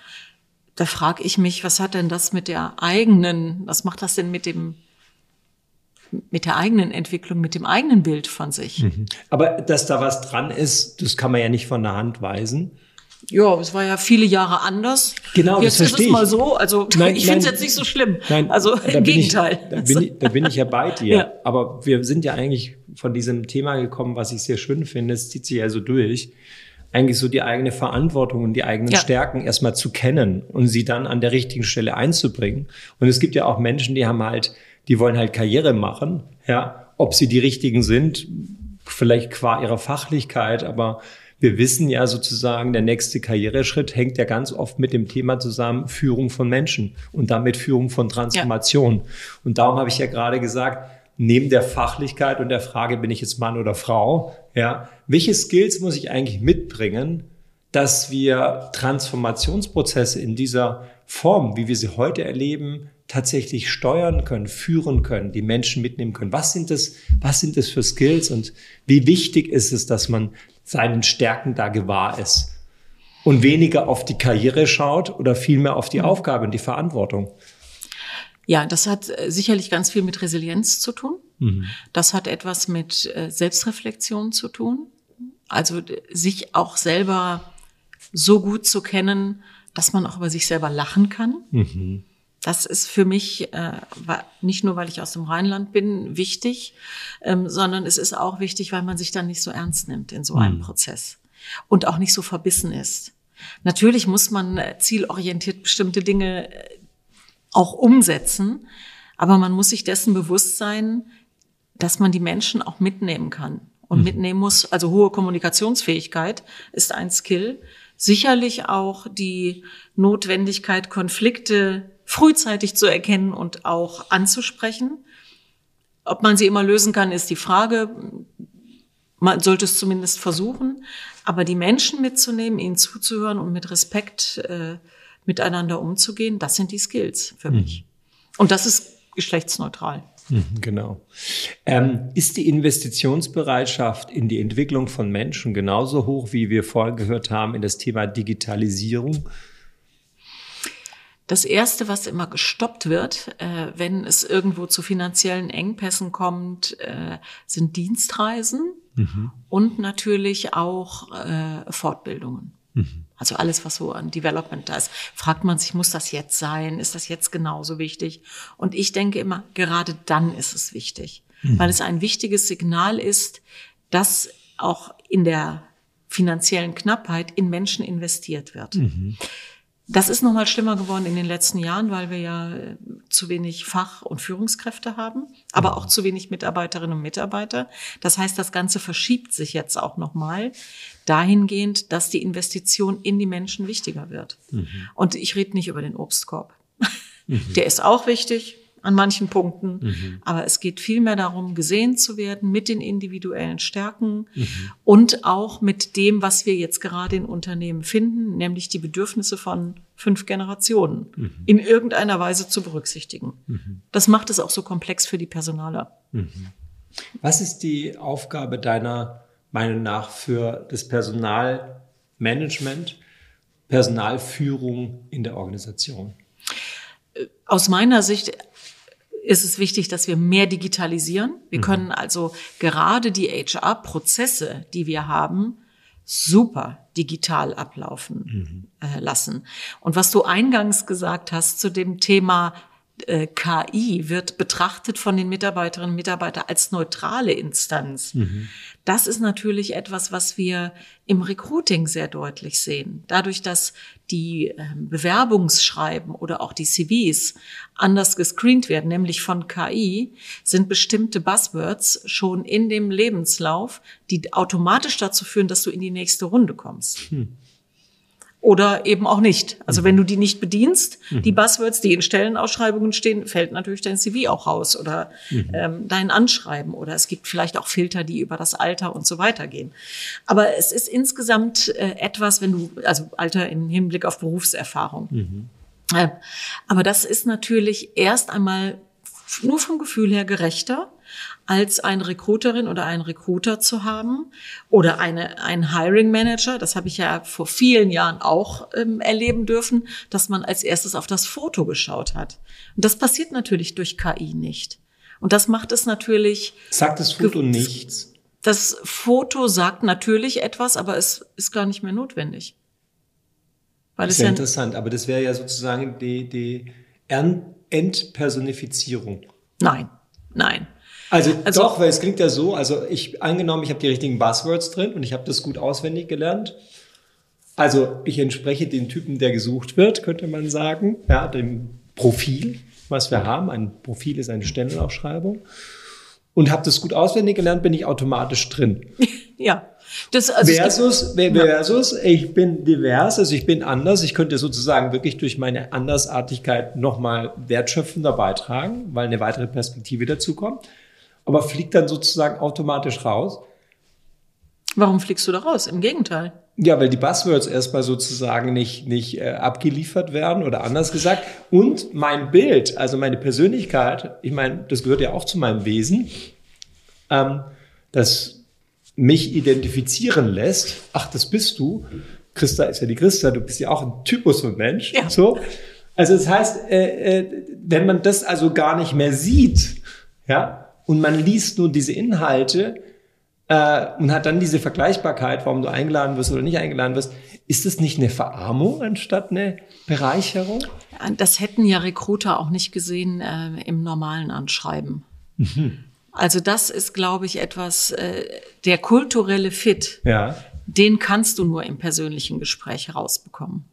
Da frage ich mich, was hat denn das mit der eigenen, was macht das denn mit dem mit der eigenen Entwicklung, mit dem eigenen Bild von sich. Mhm. Aber dass da was dran ist, das kann man ja nicht von der Hand weisen. Ja, es war ja viele Jahre anders. Genau, Jetzt das verstehe ist es mal so. Also nein, ich finde es jetzt nicht so schlimm. Nein, also im Gegenteil. Ich, da, bin ich, da bin ich ja bei dir. ja. Aber wir sind ja eigentlich von diesem Thema gekommen, was ich sehr schön finde. Es zieht sich ja so durch. Eigentlich so die eigene Verantwortung und die eigenen ja. Stärken erstmal zu kennen und sie dann an der richtigen Stelle einzubringen. Und es gibt ja auch Menschen, die haben halt, die wollen halt Karriere machen. Ja, ob sie die richtigen sind, vielleicht qua ihrer Fachlichkeit, aber wir wissen ja sozusagen, der nächste Karriereschritt hängt ja ganz oft mit dem Thema zusammen Führung von Menschen und damit Führung von Transformation. Ja. Und darum habe ich ja gerade gesagt, neben der Fachlichkeit und der Frage, bin ich jetzt Mann oder Frau, ja, welche Skills muss ich eigentlich mitbringen, dass wir Transformationsprozesse in dieser Form, wie wir sie heute erleben, tatsächlich steuern können, führen können, die Menschen mitnehmen können. Was sind das, was sind das für Skills und wie wichtig ist es, dass man seinen Stärken da gewahr ist und weniger auf die Karriere schaut oder vielmehr auf die mhm. Aufgabe und die Verantwortung. Ja, das hat äh, sicherlich ganz viel mit Resilienz zu tun. Mhm. Das hat etwas mit äh, Selbstreflexion zu tun. Also sich auch selber so gut zu kennen, dass man auch über sich selber lachen kann. Mhm. Das ist für mich äh, nicht nur, weil ich aus dem Rheinland bin, wichtig, ähm, sondern es ist auch wichtig, weil man sich dann nicht so ernst nimmt in so einem mhm. Prozess und auch nicht so verbissen ist. Natürlich muss man äh, zielorientiert bestimmte Dinge äh, auch umsetzen, aber man muss sich dessen bewusst sein, dass man die Menschen auch mitnehmen kann und mhm. mitnehmen muss. Also hohe Kommunikationsfähigkeit ist ein Skill. Sicherlich auch die Notwendigkeit, Konflikte frühzeitig zu erkennen und auch anzusprechen. Ob man sie immer lösen kann, ist die Frage. Man sollte es zumindest versuchen. Aber die Menschen mitzunehmen, ihnen zuzuhören und mit Respekt äh, miteinander umzugehen, das sind die Skills für mich. Mhm. Und das ist geschlechtsneutral. Mhm, genau. Ähm, ist die Investitionsbereitschaft in die Entwicklung von Menschen genauso hoch, wie wir vorhin gehört haben, in das Thema Digitalisierung? Das Erste, was immer gestoppt wird, äh, wenn es irgendwo zu finanziellen Engpässen kommt, äh, sind Dienstreisen mhm. und natürlich auch äh, Fortbildungen. Mhm. Also alles, was so an Development da ist. Fragt man sich, muss das jetzt sein? Ist das jetzt genauso wichtig? Und ich denke immer, gerade dann ist es wichtig, mhm. weil es ein wichtiges Signal ist, dass auch in der finanziellen Knappheit in Menschen investiert wird. Mhm. Das ist nochmal schlimmer geworden in den letzten Jahren, weil wir ja äh, zu wenig Fach- und Führungskräfte haben, aber auch zu wenig Mitarbeiterinnen und Mitarbeiter. Das heißt, das Ganze verschiebt sich jetzt auch nochmal dahingehend, dass die Investition in die Menschen wichtiger wird. Mhm. Und ich rede nicht über den Obstkorb. Mhm. Der ist auch wichtig, an manchen Punkten. Mhm. Aber es geht vielmehr darum, gesehen zu werden mit den individuellen Stärken mhm. und auch mit dem, was wir jetzt gerade in Unternehmen finden, nämlich die Bedürfnisse von fünf Generationen mhm. in irgendeiner Weise zu berücksichtigen. Mhm. Das macht es auch so komplex für die Personaler. Mhm. Was ist die Aufgabe deiner Meinung nach für das Personalmanagement, Personalführung in der Organisation? Aus meiner Sicht ist es wichtig, dass wir mehr digitalisieren. Wir mhm. können also gerade die HR-Prozesse, die wir haben, super digital ablaufen mhm. äh, lassen. Und was du eingangs gesagt hast zu dem Thema äh, KI wird betrachtet von den Mitarbeiterinnen und Mitarbeitern als neutrale Instanz. Mhm. Das ist natürlich etwas, was wir im Recruiting sehr deutlich sehen. Dadurch, dass die äh, Bewerbungsschreiben oder auch die CVs anders gescreent werden, nämlich von KI, sind bestimmte Buzzwords schon in dem Lebenslauf, die automatisch dazu führen, dass du in die nächste Runde kommst. Hm oder eben auch nicht. Also wenn du die nicht bedienst, mhm. die Buzzwords, die in Stellenausschreibungen stehen, fällt natürlich dein CV auch raus oder mhm. ähm, dein Anschreiben oder es gibt vielleicht auch Filter, die über das Alter und so weiter gehen. Aber es ist insgesamt äh, etwas, wenn du, also Alter im Hinblick auf Berufserfahrung. Mhm. Äh, aber das ist natürlich erst einmal nur vom Gefühl her gerechter als eine Recruiterin oder einen Recruiter zu haben oder eine, ein Hiring Manager. Das habe ich ja vor vielen Jahren auch ähm, erleben dürfen, dass man als erstes auf das Foto geschaut hat. Und das passiert natürlich durch KI nicht. Und das macht es natürlich. Sagt das Foto nichts? Das Foto sagt natürlich etwas, aber es ist gar nicht mehr notwendig. Weil das ist ja interessant, aber das wäre ja sozusagen die, die Entpersonifizierung. Nein, nein. Also, also doch, weil es klingt ja so, also ich angenommen, ich habe die richtigen Buzzwords drin und ich habe das gut auswendig gelernt. Also ich entspreche den Typen, der gesucht wird, könnte man sagen, ja, dem Profil, was wir haben. Ein Profil ist eine Stellenausschreibung. Und habe das gut auswendig gelernt, bin ich automatisch drin. ja. Das, also versus, gibt, versus, ich bin divers, also ich bin anders. Ich könnte sozusagen wirklich durch meine Andersartigkeit nochmal wertschöpfender beitragen, weil eine weitere Perspektive dazukommt aber fliegt dann sozusagen automatisch raus. Warum fliegst du da raus? Im Gegenteil. Ja, weil die Buzzwords erstmal sozusagen nicht, nicht äh, abgeliefert werden oder anders gesagt. Und mein Bild, also meine Persönlichkeit, ich meine, das gehört ja auch zu meinem Wesen, ähm, das mich identifizieren lässt. Ach, das bist du. Christa ist ja die Christa, du bist ja auch ein Typus von Mensch. Ja. So. Also das heißt, äh, äh, wenn man das also gar nicht mehr sieht, ja, und man liest nur diese Inhalte äh, und hat dann diese Vergleichbarkeit, warum du eingeladen wirst oder nicht eingeladen wirst, ist das nicht eine Verarmung anstatt eine Bereicherung? Das hätten ja Recruiter auch nicht gesehen äh, im normalen Anschreiben. Mhm. Also das ist, glaube ich, etwas, äh, der kulturelle Fit, ja. den kannst du nur im persönlichen Gespräch herausbekommen.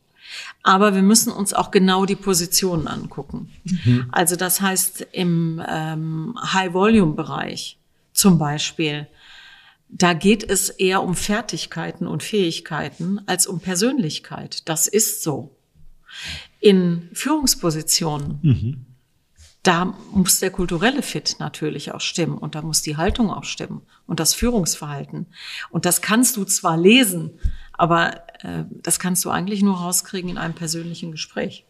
Aber wir müssen uns auch genau die Positionen angucken. Mhm. Also das heißt, im ähm, High-Volume-Bereich zum Beispiel, da geht es eher um Fertigkeiten und Fähigkeiten als um Persönlichkeit. Das ist so. In Führungspositionen, mhm. da muss der kulturelle Fit natürlich auch stimmen und da muss die Haltung auch stimmen und das Führungsverhalten. Und das kannst du zwar lesen, aber äh, das kannst du eigentlich nur rauskriegen in einem persönlichen Gespräch.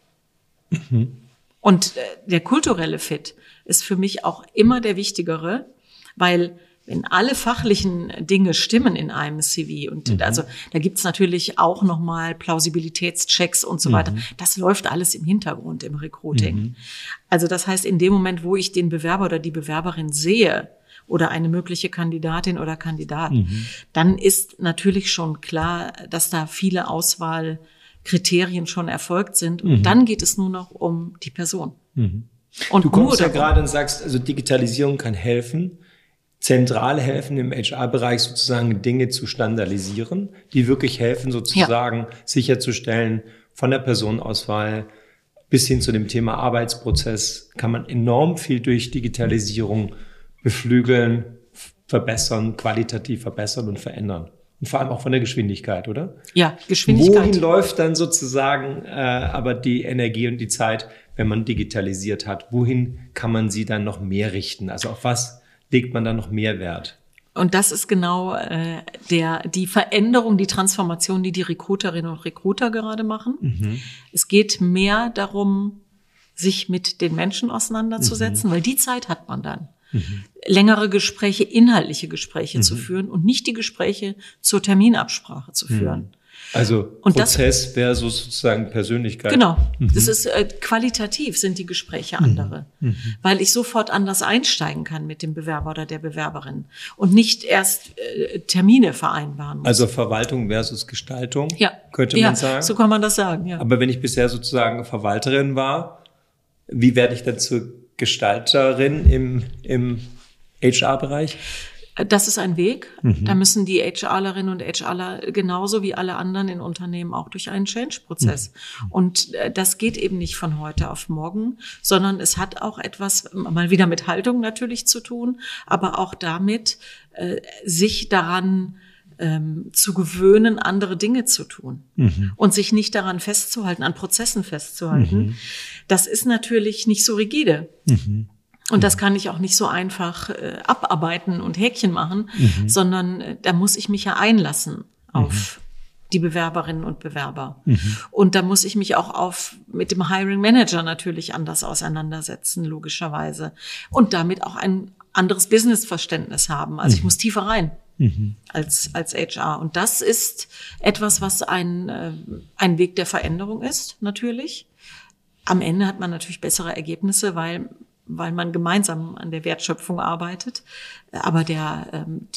Mhm. Und äh, der kulturelle Fit ist für mich auch immer der wichtigere, weil wenn alle fachlichen Dinge stimmen in einem CV und mhm. also da gibt's natürlich auch nochmal Plausibilitätschecks und so mhm. weiter. Das läuft alles im Hintergrund im Recruiting. Mhm. Also das heißt, in dem Moment, wo ich den Bewerber oder die Bewerberin sehe, oder eine mögliche Kandidatin oder Kandidat, mhm. dann ist natürlich schon klar, dass da viele Auswahlkriterien schon erfolgt sind. Und mhm. dann geht es nur noch um die Person. Mhm. Und du kommst ja gerade und sagst, also Digitalisierung kann helfen, zentral helfen im HR-Bereich sozusagen Dinge zu standardisieren, die wirklich helfen sozusagen ja. sicherzustellen von der Personenauswahl bis hin zu dem Thema Arbeitsprozess kann man enorm viel durch Digitalisierung beflügeln, verbessern, qualitativ verbessern und verändern. Und vor allem auch von der Geschwindigkeit, oder? Ja, Geschwindigkeit. Wohin läuft dann sozusagen äh, aber die Energie und die Zeit, wenn man digitalisiert hat? Wohin kann man sie dann noch mehr richten? Also auf was legt man dann noch mehr Wert? Und das ist genau äh, der, die Veränderung, die Transformation, die die Recruiterinnen und Recruiter gerade machen. Mhm. Es geht mehr darum, sich mit den Menschen auseinanderzusetzen, mhm. weil die Zeit hat man dann mhm. längere Gespräche, inhaltliche Gespräche mhm. zu führen und nicht die Gespräche zur Terminabsprache zu führen. Mhm. Also und Prozess das, versus sozusagen Persönlichkeit. Genau. Mhm. Das ist äh, qualitativ sind die Gespräche andere, mhm. mhm. weil ich sofort anders einsteigen kann mit dem Bewerber oder der Bewerberin und nicht erst äh, Termine vereinbaren muss. Also Verwaltung versus Gestaltung, ja. könnte ja, man sagen. So kann man das sagen. Ja. Aber wenn ich bisher sozusagen Verwalterin war, Wie werde ich dann zur Gestalterin im, im HR-Bereich? Das ist ein Weg. Mhm. Da müssen die HRlerinnen und HRler genauso wie alle anderen in Unternehmen auch durch einen Change-Prozess. Mhm. Und äh, das geht eben nicht von heute auf morgen, sondern es hat auch etwas mal wieder mit Haltung natürlich zu tun, aber auch damit, äh, sich daran ähm, zu gewöhnen, andere Dinge zu tun mhm. und sich nicht daran festzuhalten, an Prozessen festzuhalten. Mhm. Das ist natürlich nicht so rigide. Mhm. Und das kann ich auch nicht so einfach äh, abarbeiten und Häkchen machen, mhm. sondern äh, da muss ich mich ja einlassen auf mhm. die Bewerberinnen und Bewerber. Mhm. Und da muss ich mich auch auf mit dem Hiring Manager natürlich anders auseinandersetzen, logischerweise. Und damit auch ein anderes Businessverständnis haben. Also ich mhm. muss tiefer rein. Mhm. Als, als HR. Und das ist etwas, was ein, äh, ein Weg der Veränderung ist, natürlich. Am Ende hat man natürlich bessere Ergebnisse, weil weil man gemeinsam an der Wertschöpfung arbeitet. Aber der, ähm,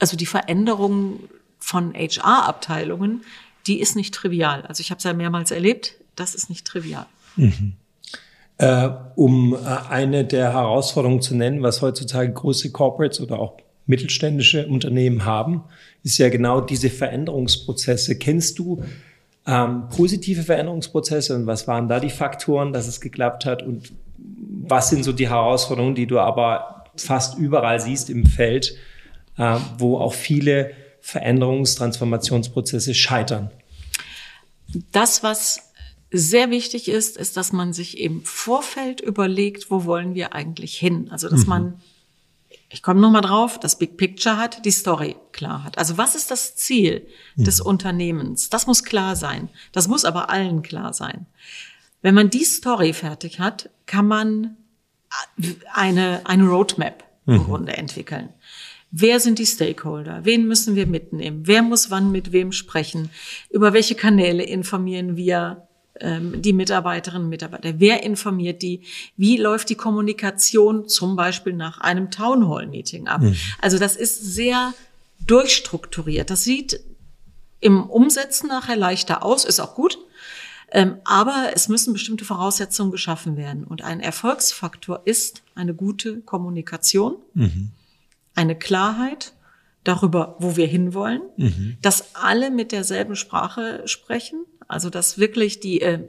also die Veränderung von HR-Abteilungen, die ist nicht trivial. Also ich habe es ja mehrmals erlebt, das ist nicht trivial. Mhm. Äh, um äh, eine der Herausforderungen zu nennen, was heutzutage große Corporates oder auch mittelständische Unternehmen haben, ist ja genau diese Veränderungsprozesse. Kennst du ähm, positive Veränderungsprozesse und was waren da die Faktoren, dass es geklappt hat und was sind so die Herausforderungen, die du aber fast überall siehst im Feld, äh, wo auch viele Veränderungs-, Transformationsprozesse scheitern? Das, was sehr wichtig ist, ist, dass man sich im Vorfeld überlegt, wo wollen wir eigentlich hin? Also, dass mhm. man, ich komme nochmal drauf, das Big Picture hat, die Story klar hat. Also, was ist das Ziel des Unternehmens? Das muss klar sein. Das muss aber allen klar sein. Wenn man die Story fertig hat, kann man eine, eine Roadmap im mhm. Grunde entwickeln. Wer sind die Stakeholder? Wen müssen wir mitnehmen? Wer muss wann mit wem sprechen? Über welche Kanäle informieren wir ähm, die Mitarbeiterinnen und Mitarbeiter? Wer informiert die? Wie läuft die Kommunikation zum Beispiel nach einem Town Hall Meeting ab? Mhm. Also das ist sehr durchstrukturiert. Das sieht im Umsetzen nachher leichter aus, ist auch gut. Ähm, aber es müssen bestimmte Voraussetzungen geschaffen werden. Und ein Erfolgsfaktor ist eine gute Kommunikation, mhm. eine Klarheit darüber, wo wir hinwollen, mhm. dass alle mit derselben Sprache sprechen, also dass wirklich die, äh,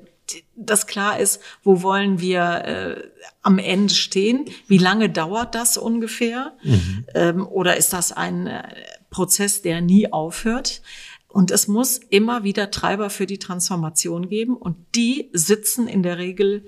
dass klar ist, wo wollen wir äh, am Ende stehen, wie lange dauert das ungefähr, mhm. ähm, oder ist das ein äh, Prozess, der nie aufhört? Und es muss immer wieder Treiber für die Transformation geben und die sitzen in der Regel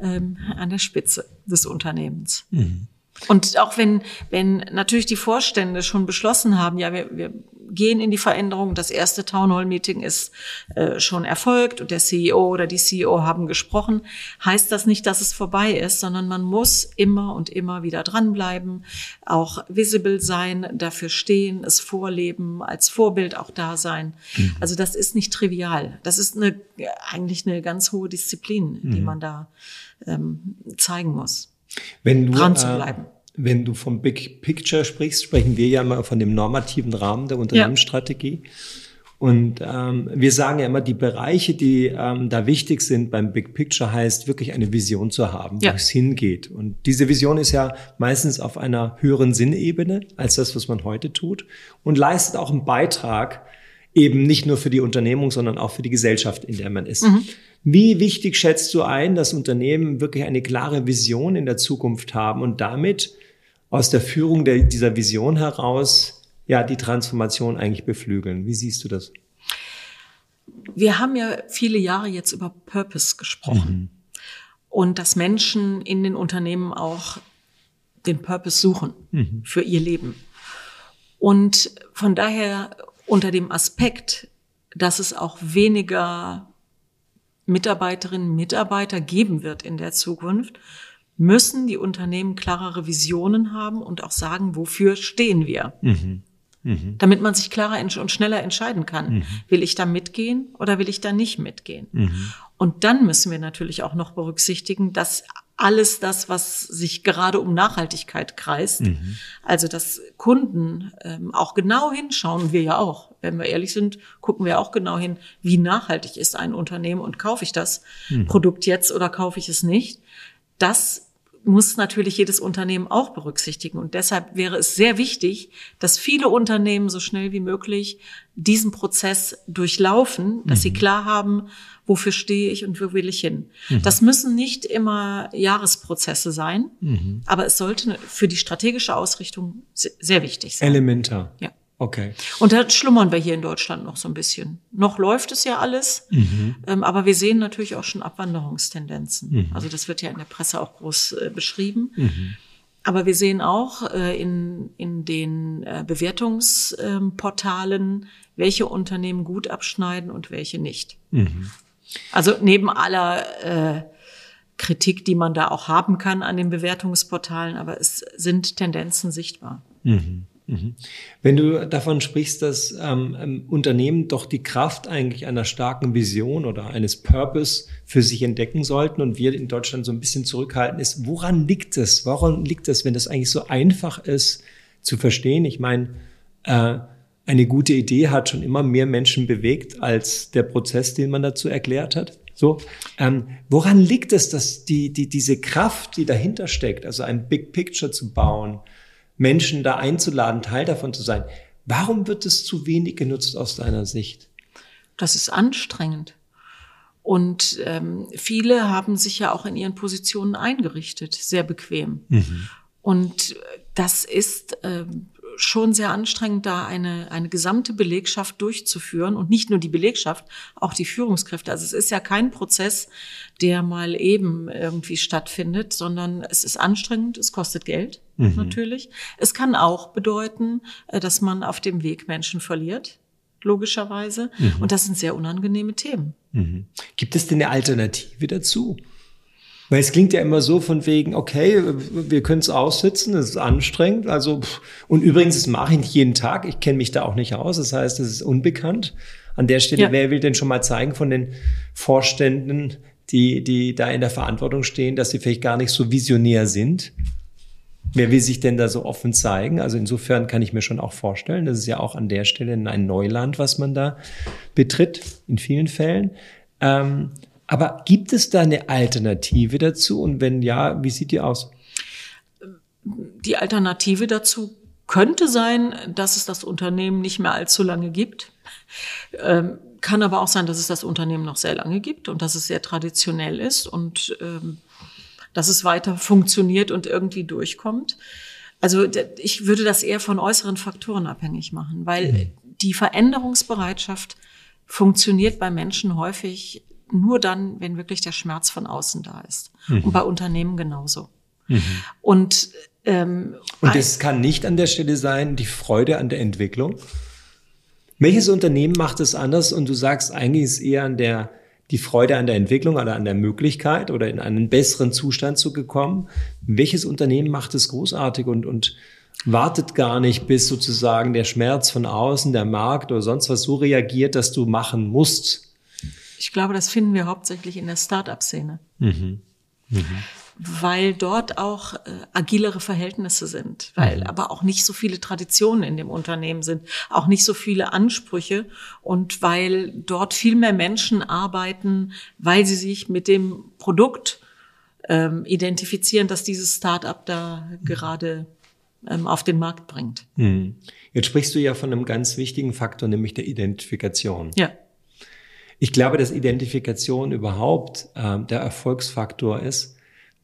ähm, an der Spitze des Unternehmens. Mhm. Und auch wenn, wenn natürlich die Vorstände schon beschlossen haben, ja, wir, wir gehen in die Veränderung, das erste Town Hall Meeting ist äh, schon erfolgt und der CEO oder die CEO haben gesprochen, heißt das nicht, dass es vorbei ist, sondern man muss immer und immer wieder dranbleiben, auch visible sein, dafür stehen, es vorleben, als Vorbild auch da sein. Mhm. Also das ist nicht trivial. Das ist eine, eigentlich eine ganz hohe Disziplin, mhm. die man da ähm, zeigen muss. Wenn du, dran zu äh, bleiben. Äh, wenn du vom Big Picture sprichst, sprechen wir ja immer von dem normativen Rahmen der Unternehmensstrategie. Ja. Und ähm, wir sagen ja immer, die Bereiche, die ähm, da wichtig sind beim Big Picture, heißt wirklich eine Vision zu haben, ja. wo es hingeht. Und diese Vision ist ja meistens auf einer höheren Sinnebene als das, was man heute tut und leistet auch einen Beitrag eben nicht nur für die Unternehmung, sondern auch für die Gesellschaft, in der man ist. Mhm. Wie wichtig schätzt du ein, dass Unternehmen wirklich eine klare Vision in der Zukunft haben und damit aus der Führung der, dieser Vision heraus ja die Transformation eigentlich beflügeln? Wie siehst du das? Wir haben ja viele Jahre jetzt über Purpose gesprochen mhm. und dass Menschen in den Unternehmen auch den Purpose suchen mhm. für ihr Leben. Und von daher unter dem Aspekt, dass es auch weniger Mitarbeiterinnen, Mitarbeiter geben wird in der Zukunft, müssen die Unternehmen klarere Visionen haben und auch sagen, wofür stehen wir. Mhm. Mhm. Damit man sich klarer und schneller entscheiden kann. Mhm. Will ich da mitgehen oder will ich da nicht mitgehen? Mhm. Und dann müssen wir natürlich auch noch berücksichtigen, dass alles das, was sich gerade um Nachhaltigkeit kreist. Mhm. Also dass Kunden ähm, auch genau hinschauen, wir ja auch. Wenn wir ehrlich sind, gucken wir auch genau hin, wie nachhaltig ist ein Unternehmen und kaufe ich das mhm. Produkt jetzt oder kaufe ich es nicht. Das muss natürlich jedes Unternehmen auch berücksichtigen. Und deshalb wäre es sehr wichtig, dass viele Unternehmen so schnell wie möglich diesen Prozess durchlaufen, dass mhm. sie klar haben, wofür stehe ich und wo will ich hin. Mhm. Das müssen nicht immer Jahresprozesse sein, mhm. aber es sollte für die strategische Ausrichtung sehr wichtig sein. Elementar. Ja. Okay. Und da schlummern wir hier in Deutschland noch so ein bisschen. Noch läuft es ja alles, mhm. ähm, aber wir sehen natürlich auch schon Abwanderungstendenzen. Mhm. Also das wird ja in der Presse auch groß äh, beschrieben. Mhm. Aber wir sehen auch äh, in, in den äh, Bewertungsportalen, welche Unternehmen gut abschneiden und welche nicht. Mhm. Also neben aller äh, Kritik, die man da auch haben kann an den Bewertungsportalen, aber es sind Tendenzen sichtbar. Mhm. Wenn du davon sprichst, dass ähm, Unternehmen doch die Kraft eigentlich einer starken Vision oder eines Purpose für sich entdecken sollten und wir in Deutschland so ein bisschen zurückhalten, ist, woran liegt es? Woran liegt es, wenn das eigentlich so einfach ist zu verstehen? Ich meine, äh, eine gute Idee hat schon immer mehr Menschen bewegt als der Prozess, den man dazu erklärt hat. So, ähm, woran liegt es, dass die, die, diese Kraft, die dahinter steckt, also ein Big Picture zu bauen, Menschen da einzuladen, Teil davon zu sein. Warum wird es zu wenig genutzt aus deiner Sicht? Das ist anstrengend. Und ähm, viele haben sich ja auch in ihren Positionen eingerichtet, sehr bequem. Mhm. Und das ist ähm, schon sehr anstrengend, da eine, eine gesamte Belegschaft durchzuführen und nicht nur die Belegschaft, auch die Führungskräfte. Also es ist ja kein Prozess, der mal eben irgendwie stattfindet, sondern es ist anstrengend, es kostet Geld mhm. natürlich. Es kann auch bedeuten, äh, dass man auf dem Weg Menschen verliert logischerweise. Mhm. Und das sind sehr unangenehme Themen. Mhm. Gibt es denn eine Alternative dazu? Weil es klingt ja immer so von wegen, okay, wir können es aussitzen, es ist anstrengend. Also, und übrigens, das mache ich nicht jeden Tag. Ich kenne mich da auch nicht aus. Das heißt, es ist unbekannt. An der Stelle, ja. wer will denn schon mal zeigen von den Vorständen, die, die da in der Verantwortung stehen, dass sie vielleicht gar nicht so visionär sind? Wer will sich denn da so offen zeigen? Also insofern kann ich mir schon auch vorstellen, das ist ja auch an der Stelle ein Neuland, was man da betritt, in vielen Fällen. Ähm, aber gibt es da eine Alternative dazu? Und wenn ja, wie sieht die aus? Die Alternative dazu könnte sein, dass es das Unternehmen nicht mehr allzu lange gibt. Ähm, kann aber auch sein, dass es das Unternehmen noch sehr lange gibt und dass es sehr traditionell ist und ähm, dass es weiter funktioniert und irgendwie durchkommt. Also ich würde das eher von äußeren Faktoren abhängig machen, weil mhm. die Veränderungsbereitschaft funktioniert bei Menschen häufig nur dann, wenn wirklich der Schmerz von außen da ist. Mhm. Und bei Unternehmen genauso. Mhm. Und ähm, und es kann nicht an der Stelle sein, die Freude an der Entwicklung. Welches Unternehmen macht es anders und du sagst, eigentlich ist eher an der, die Freude an der Entwicklung oder an der Möglichkeit oder in einen besseren Zustand zu gekommen? Welches Unternehmen macht es großartig und, und wartet gar nicht, bis sozusagen der Schmerz von außen, der Markt oder sonst was so reagiert, dass du machen musst? Ich glaube, das finden wir hauptsächlich in der Start-up-Szene. Mhm. Mhm. Weil dort auch äh, agilere Verhältnisse sind, weil mhm. aber auch nicht so viele Traditionen in dem Unternehmen sind, auch nicht so viele Ansprüche und weil dort viel mehr Menschen arbeiten, weil sie sich mit dem Produkt ähm, identifizieren, dass dieses Start-up da gerade ähm, auf den Markt bringt. Mhm. Jetzt sprichst du ja von einem ganz wichtigen Faktor, nämlich der Identifikation. Ja. Ich glaube, dass Identifikation überhaupt äh, der Erfolgsfaktor ist,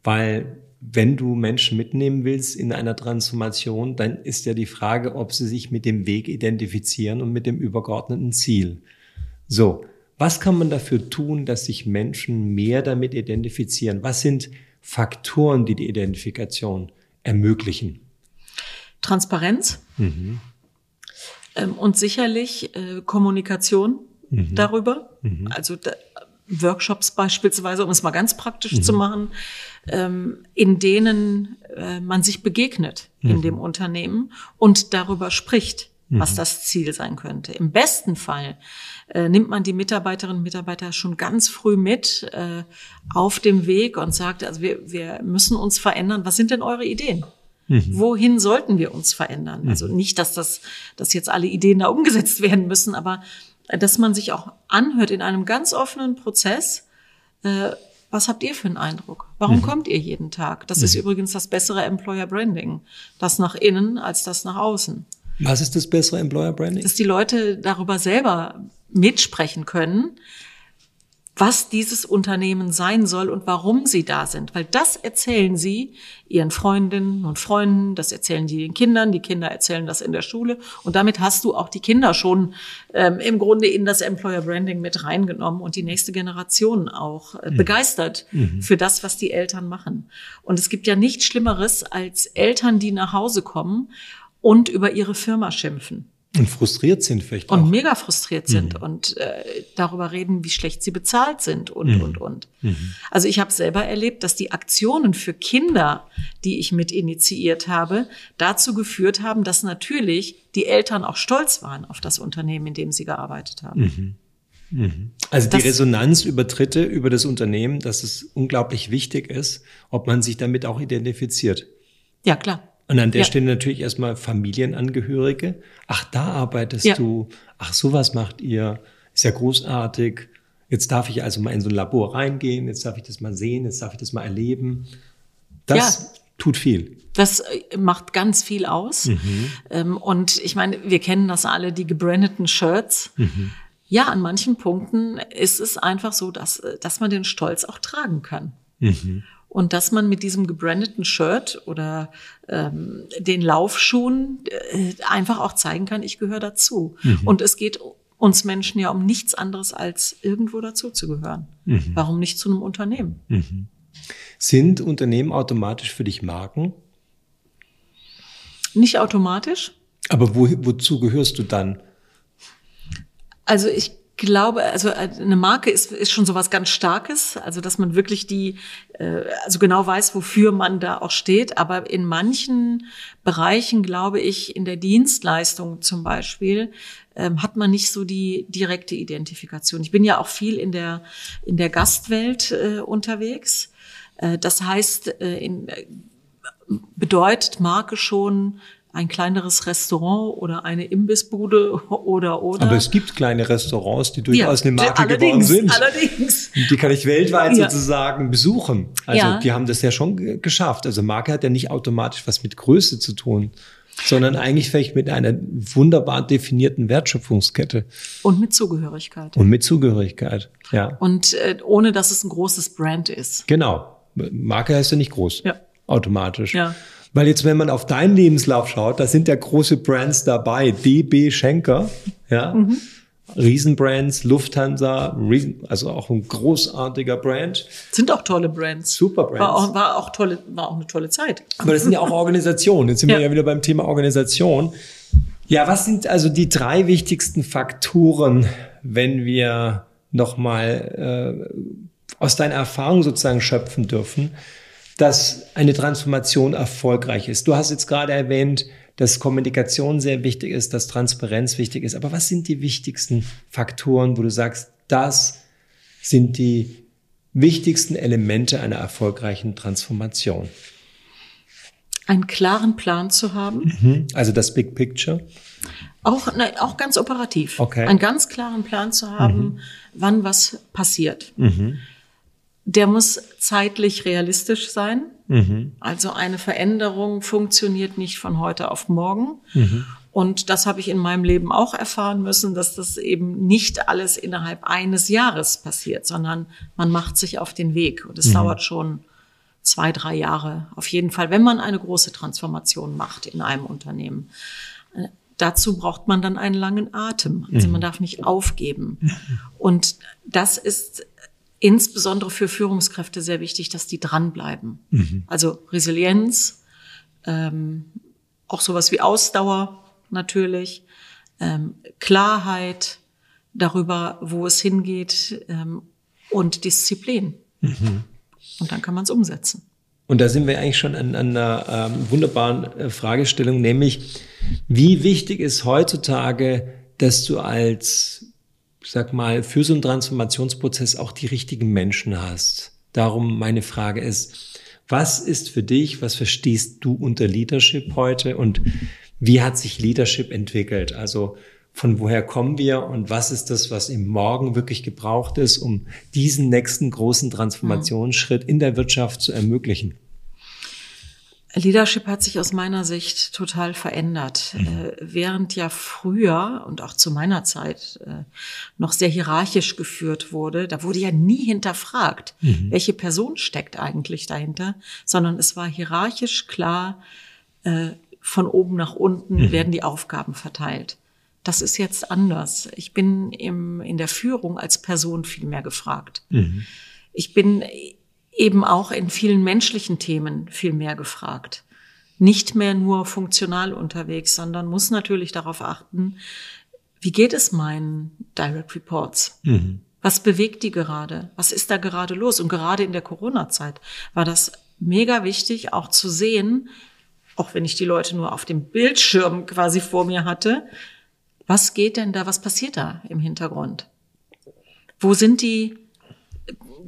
weil wenn du Menschen mitnehmen willst in einer Transformation, dann ist ja die Frage, ob sie sich mit dem Weg identifizieren und mit dem übergeordneten Ziel. So, was kann man dafür tun, dass sich Menschen mehr damit identifizieren? Was sind Faktoren, die die Identifikation ermöglichen? Transparenz mhm. ähm, und sicherlich äh, Kommunikation mhm. darüber. Mhm. Also da, Workshops beispielsweise, um es mal ganz praktisch mhm. zu machen, ähm, in denen äh, man sich begegnet in mhm. dem Unternehmen und darüber spricht. was mhm. das Ziel sein könnte. Im besten Fall äh, nimmt man die Mitarbeiterinnen und Mitarbeiter schon ganz früh mit äh, auf dem Weg und sagt, also wir, wir müssen uns verändern. Was sind denn eure Ideen? Mhm. Wohin sollten wir uns verändern? Mhm. Also nicht, dass das, dass jetzt alle Ideen da umgesetzt werden müssen, aber dass man sich auch anhört in einem ganz offenen Prozess, äh, was habt ihr für einen Eindruck? Warum mhm. kommt ihr jeden Tag? Das mhm. ist übrigens das bessere Employer Branding. Das nach innen als das nach außen. Was ist das bessere Employer Branding? Dass die Leute darüber selber mitsprechen können, was dieses Unternehmen sein soll und warum sie da sind. Weil das erzählen sie ihren Freundinnen und Freunden, das erzählen die den Kindern, die Kinder erzählen das in der Schule. Und damit hast du auch die Kinder schon ähm, im Grunde in das Employer Branding mit reingenommen und die nächste Generation auch äh, mhm. begeistert mhm. für das, was die Eltern machen. Und es gibt ja nichts Schlimmeres als Eltern, die nach Hause kommen und über ihre Firma schimpfen. Und frustriert sind vielleicht auch. Und mega frustriert sind mhm. und äh, darüber reden, wie schlecht sie bezahlt sind und, mhm. und, und. Mhm. Also ich habe selber erlebt, dass die Aktionen für Kinder, die ich mit initiiert habe, dazu geführt haben, dass natürlich die Eltern auch stolz waren auf das Unternehmen, in dem sie gearbeitet haben. Mhm. Mhm. Also die das, Resonanz über Dritte, über das Unternehmen, dass es unglaublich wichtig ist, ob man sich damit auch identifiziert. Ja, klar. Und an der ja. Stelle natürlich erstmal Familienangehörige. Ach, da arbeitest ja. du. Ach, sowas macht ihr. Ist ja großartig. Jetzt darf ich also mal in so ein Labor reingehen. Jetzt darf ich das mal sehen. Jetzt darf ich das mal erleben. Das ja. tut viel. Das äh, macht ganz viel aus. Mhm. Ähm, und ich meine, wir kennen das alle, die gebrandeten Shirts. Mhm. Ja, an manchen Punkten ist es einfach so, dass, äh, dass man den Stolz auch tragen kann. Mhm und dass man mit diesem gebrandeten Shirt oder ähm, den Laufschuhen äh, einfach auch zeigen kann, ich gehöre dazu. Mhm. Und es geht uns Menschen ja um nichts anderes als irgendwo dazu zu gehören. Mhm. Warum nicht zu einem Unternehmen? Mhm. Sind Unternehmen automatisch für dich Marken? Nicht automatisch. Aber wo, wozu gehörst du dann? Also ich glaube, also äh, eine Marke ist, ist schon sowas ganz Starkes, also dass man wirklich die, äh, also genau weiß, wofür man da auch steht. Aber in manchen Bereichen, glaube ich, in der Dienstleistung zum Beispiel, ähm, hat man nicht so die direkte Identifikation. Ich bin ja auch viel in der, in der Gastwelt äh, unterwegs. Äh, das heißt, in, bedeutet Marke schon ein kleineres Restaurant oder eine Imbissbude oder oder. Aber es gibt kleine Restaurants, die durchaus ja, eine Marke geworden sind. Allerdings. Die kann ich weltweit ja. sozusagen besuchen. Also ja. die haben das ja schon geschafft. Also Marke hat ja nicht automatisch was mit Größe zu tun sondern eigentlich vielleicht mit einer wunderbar definierten Wertschöpfungskette. Und mit Zugehörigkeit. Und mit Zugehörigkeit, ja. Und äh, ohne, dass es ein großes Brand ist. Genau. Marke heißt ja nicht groß. Ja. Automatisch. Ja. Weil jetzt, wenn man auf deinen Lebenslauf schaut, da sind ja große Brands dabei. DB Schenker, ja. Mhm. Riesenbrands, Lufthansa, also auch ein großartiger Brand. Sind auch tolle Brands. Super Brands. War auch, war auch, tolle, war auch eine tolle Zeit. Aber das sind ja auch Organisationen. Jetzt sind ja. wir ja wieder beim Thema Organisation. Ja, was sind also die drei wichtigsten Faktoren, wenn wir nochmal äh, aus deiner Erfahrung sozusagen schöpfen dürfen, dass eine Transformation erfolgreich ist. Du hast jetzt gerade erwähnt, dass Kommunikation sehr wichtig ist, dass Transparenz wichtig ist. Aber was sind die wichtigsten Faktoren, wo du sagst, das sind die wichtigsten Elemente einer erfolgreichen Transformation? Einen klaren Plan zu haben. Mhm. Also das Big Picture. Auch, ne, auch ganz operativ. Okay. Einen ganz klaren Plan zu haben, mhm. wann was passiert. Mhm. Der muss zeitlich realistisch sein. Mhm. Also eine Veränderung funktioniert nicht von heute auf morgen. Mhm. Und das habe ich in meinem Leben auch erfahren müssen, dass das eben nicht alles innerhalb eines Jahres passiert, sondern man macht sich auf den Weg. Und es mhm. dauert schon zwei, drei Jahre. Auf jeden Fall, wenn man eine große Transformation macht in einem Unternehmen. Äh, dazu braucht man dann einen langen Atem. Also mhm. man darf nicht aufgeben. Und das ist insbesondere für Führungskräfte sehr wichtig, dass die dranbleiben. Mhm. Also Resilienz, ähm, auch sowas wie Ausdauer natürlich, ähm, Klarheit darüber, wo es hingeht ähm, und Disziplin. Mhm. Und dann kann man es umsetzen. Und da sind wir eigentlich schon an, an einer ähm, wunderbaren äh, Fragestellung, nämlich Wie wichtig ist heutzutage, dass du als, sag mal, für so einen Transformationsprozess auch die richtigen Menschen hast? Darum meine Frage ist, was ist für dich, was verstehst du unter Leadership heute und wie hat sich Leadership entwickelt? Also von woher kommen wir und was ist das, was im Morgen wirklich gebraucht ist, um diesen nächsten großen Transformationsschritt in der Wirtschaft zu ermöglichen? Leadership hat sich aus meiner Sicht total verändert. Mhm. Äh, während ja früher und auch zu meiner Zeit äh, noch sehr hierarchisch geführt wurde, da wurde ja nie hinterfragt, mhm. welche Person steckt eigentlich dahinter, sondern es war hierarchisch klar, äh, von oben nach unten mhm. werden die Aufgaben verteilt. Das ist jetzt anders. Ich bin im, in der Führung als Person viel mehr gefragt. Mhm. Ich bin eben auch in vielen menschlichen Themen viel mehr gefragt. Nicht mehr nur funktional unterwegs, sondern muss natürlich darauf achten, wie geht es meinen Direct Reports? Mhm. Was bewegt die gerade? Was ist da gerade los? Und gerade in der Corona-Zeit war das mega wichtig, auch zu sehen, auch wenn ich die Leute nur auf dem Bildschirm quasi vor mir hatte, was geht denn da, was passiert da im Hintergrund? Wo sind die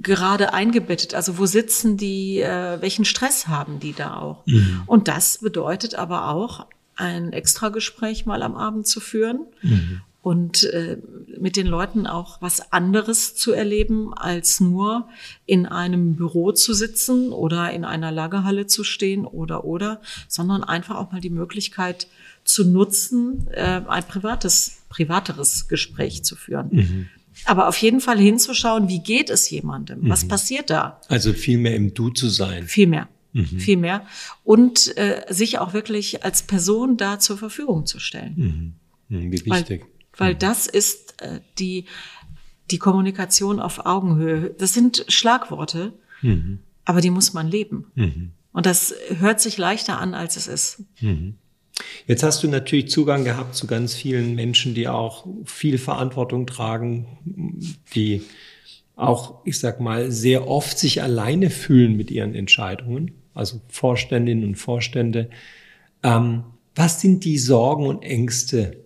gerade eingebettet? Also wo sitzen die, äh, welchen Stress haben die da auch? Mhm. Und das bedeutet aber auch, ein Extragespräch mal am Abend zu führen mhm. und äh, mit den Leuten auch was anderes zu erleben, als nur in einem Büro zu sitzen oder in einer Lagerhalle zu stehen oder oder, sondern einfach auch mal die Möglichkeit zu nutzen, äh, ein privates, privateres Gespräch zu führen. Mhm. Aber auf jeden Fall hinzuschauen, wie geht es jemandem? Mhm. Was passiert da? Also viel mehr im Du zu sein. Viel mehr. Mhm. Viel mehr. Und äh, sich auch wirklich als Person da zur Verfügung zu stellen. Mhm. mhm wie wichtig. Weil, weil mhm. das ist äh, die, die Kommunikation auf Augenhöhe. Das sind Schlagworte, mhm. aber die muss man leben. Und das hört sich leichter an, als es ist. Jetzt hast du natürlich Zugang gehabt zu ganz vielen Menschen, die auch viel Verantwortung tragen, die auch, ich sag mal, sehr oft sich alleine fühlen mit ihren Entscheidungen, also Vorständinnen und Vorstände. Ähm, was sind die Sorgen und Ängste,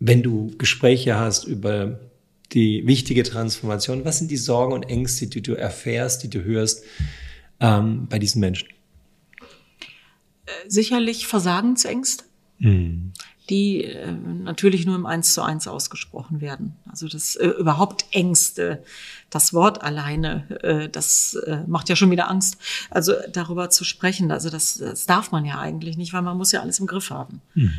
wenn du Gespräche hast über die wichtige Transformation? Was sind die Sorgen und Ängste, die du erfährst, die du hörst ähm, bei diesen Menschen? Sicherlich Versagensängste, mhm. die äh, natürlich nur im Eins zu eins ausgesprochen werden. Also das äh, überhaupt Ängste, das Wort alleine, äh, das äh, macht ja schon wieder Angst. Also darüber zu sprechen, also das, das darf man ja eigentlich nicht, weil man muss ja alles im Griff haben. Mhm.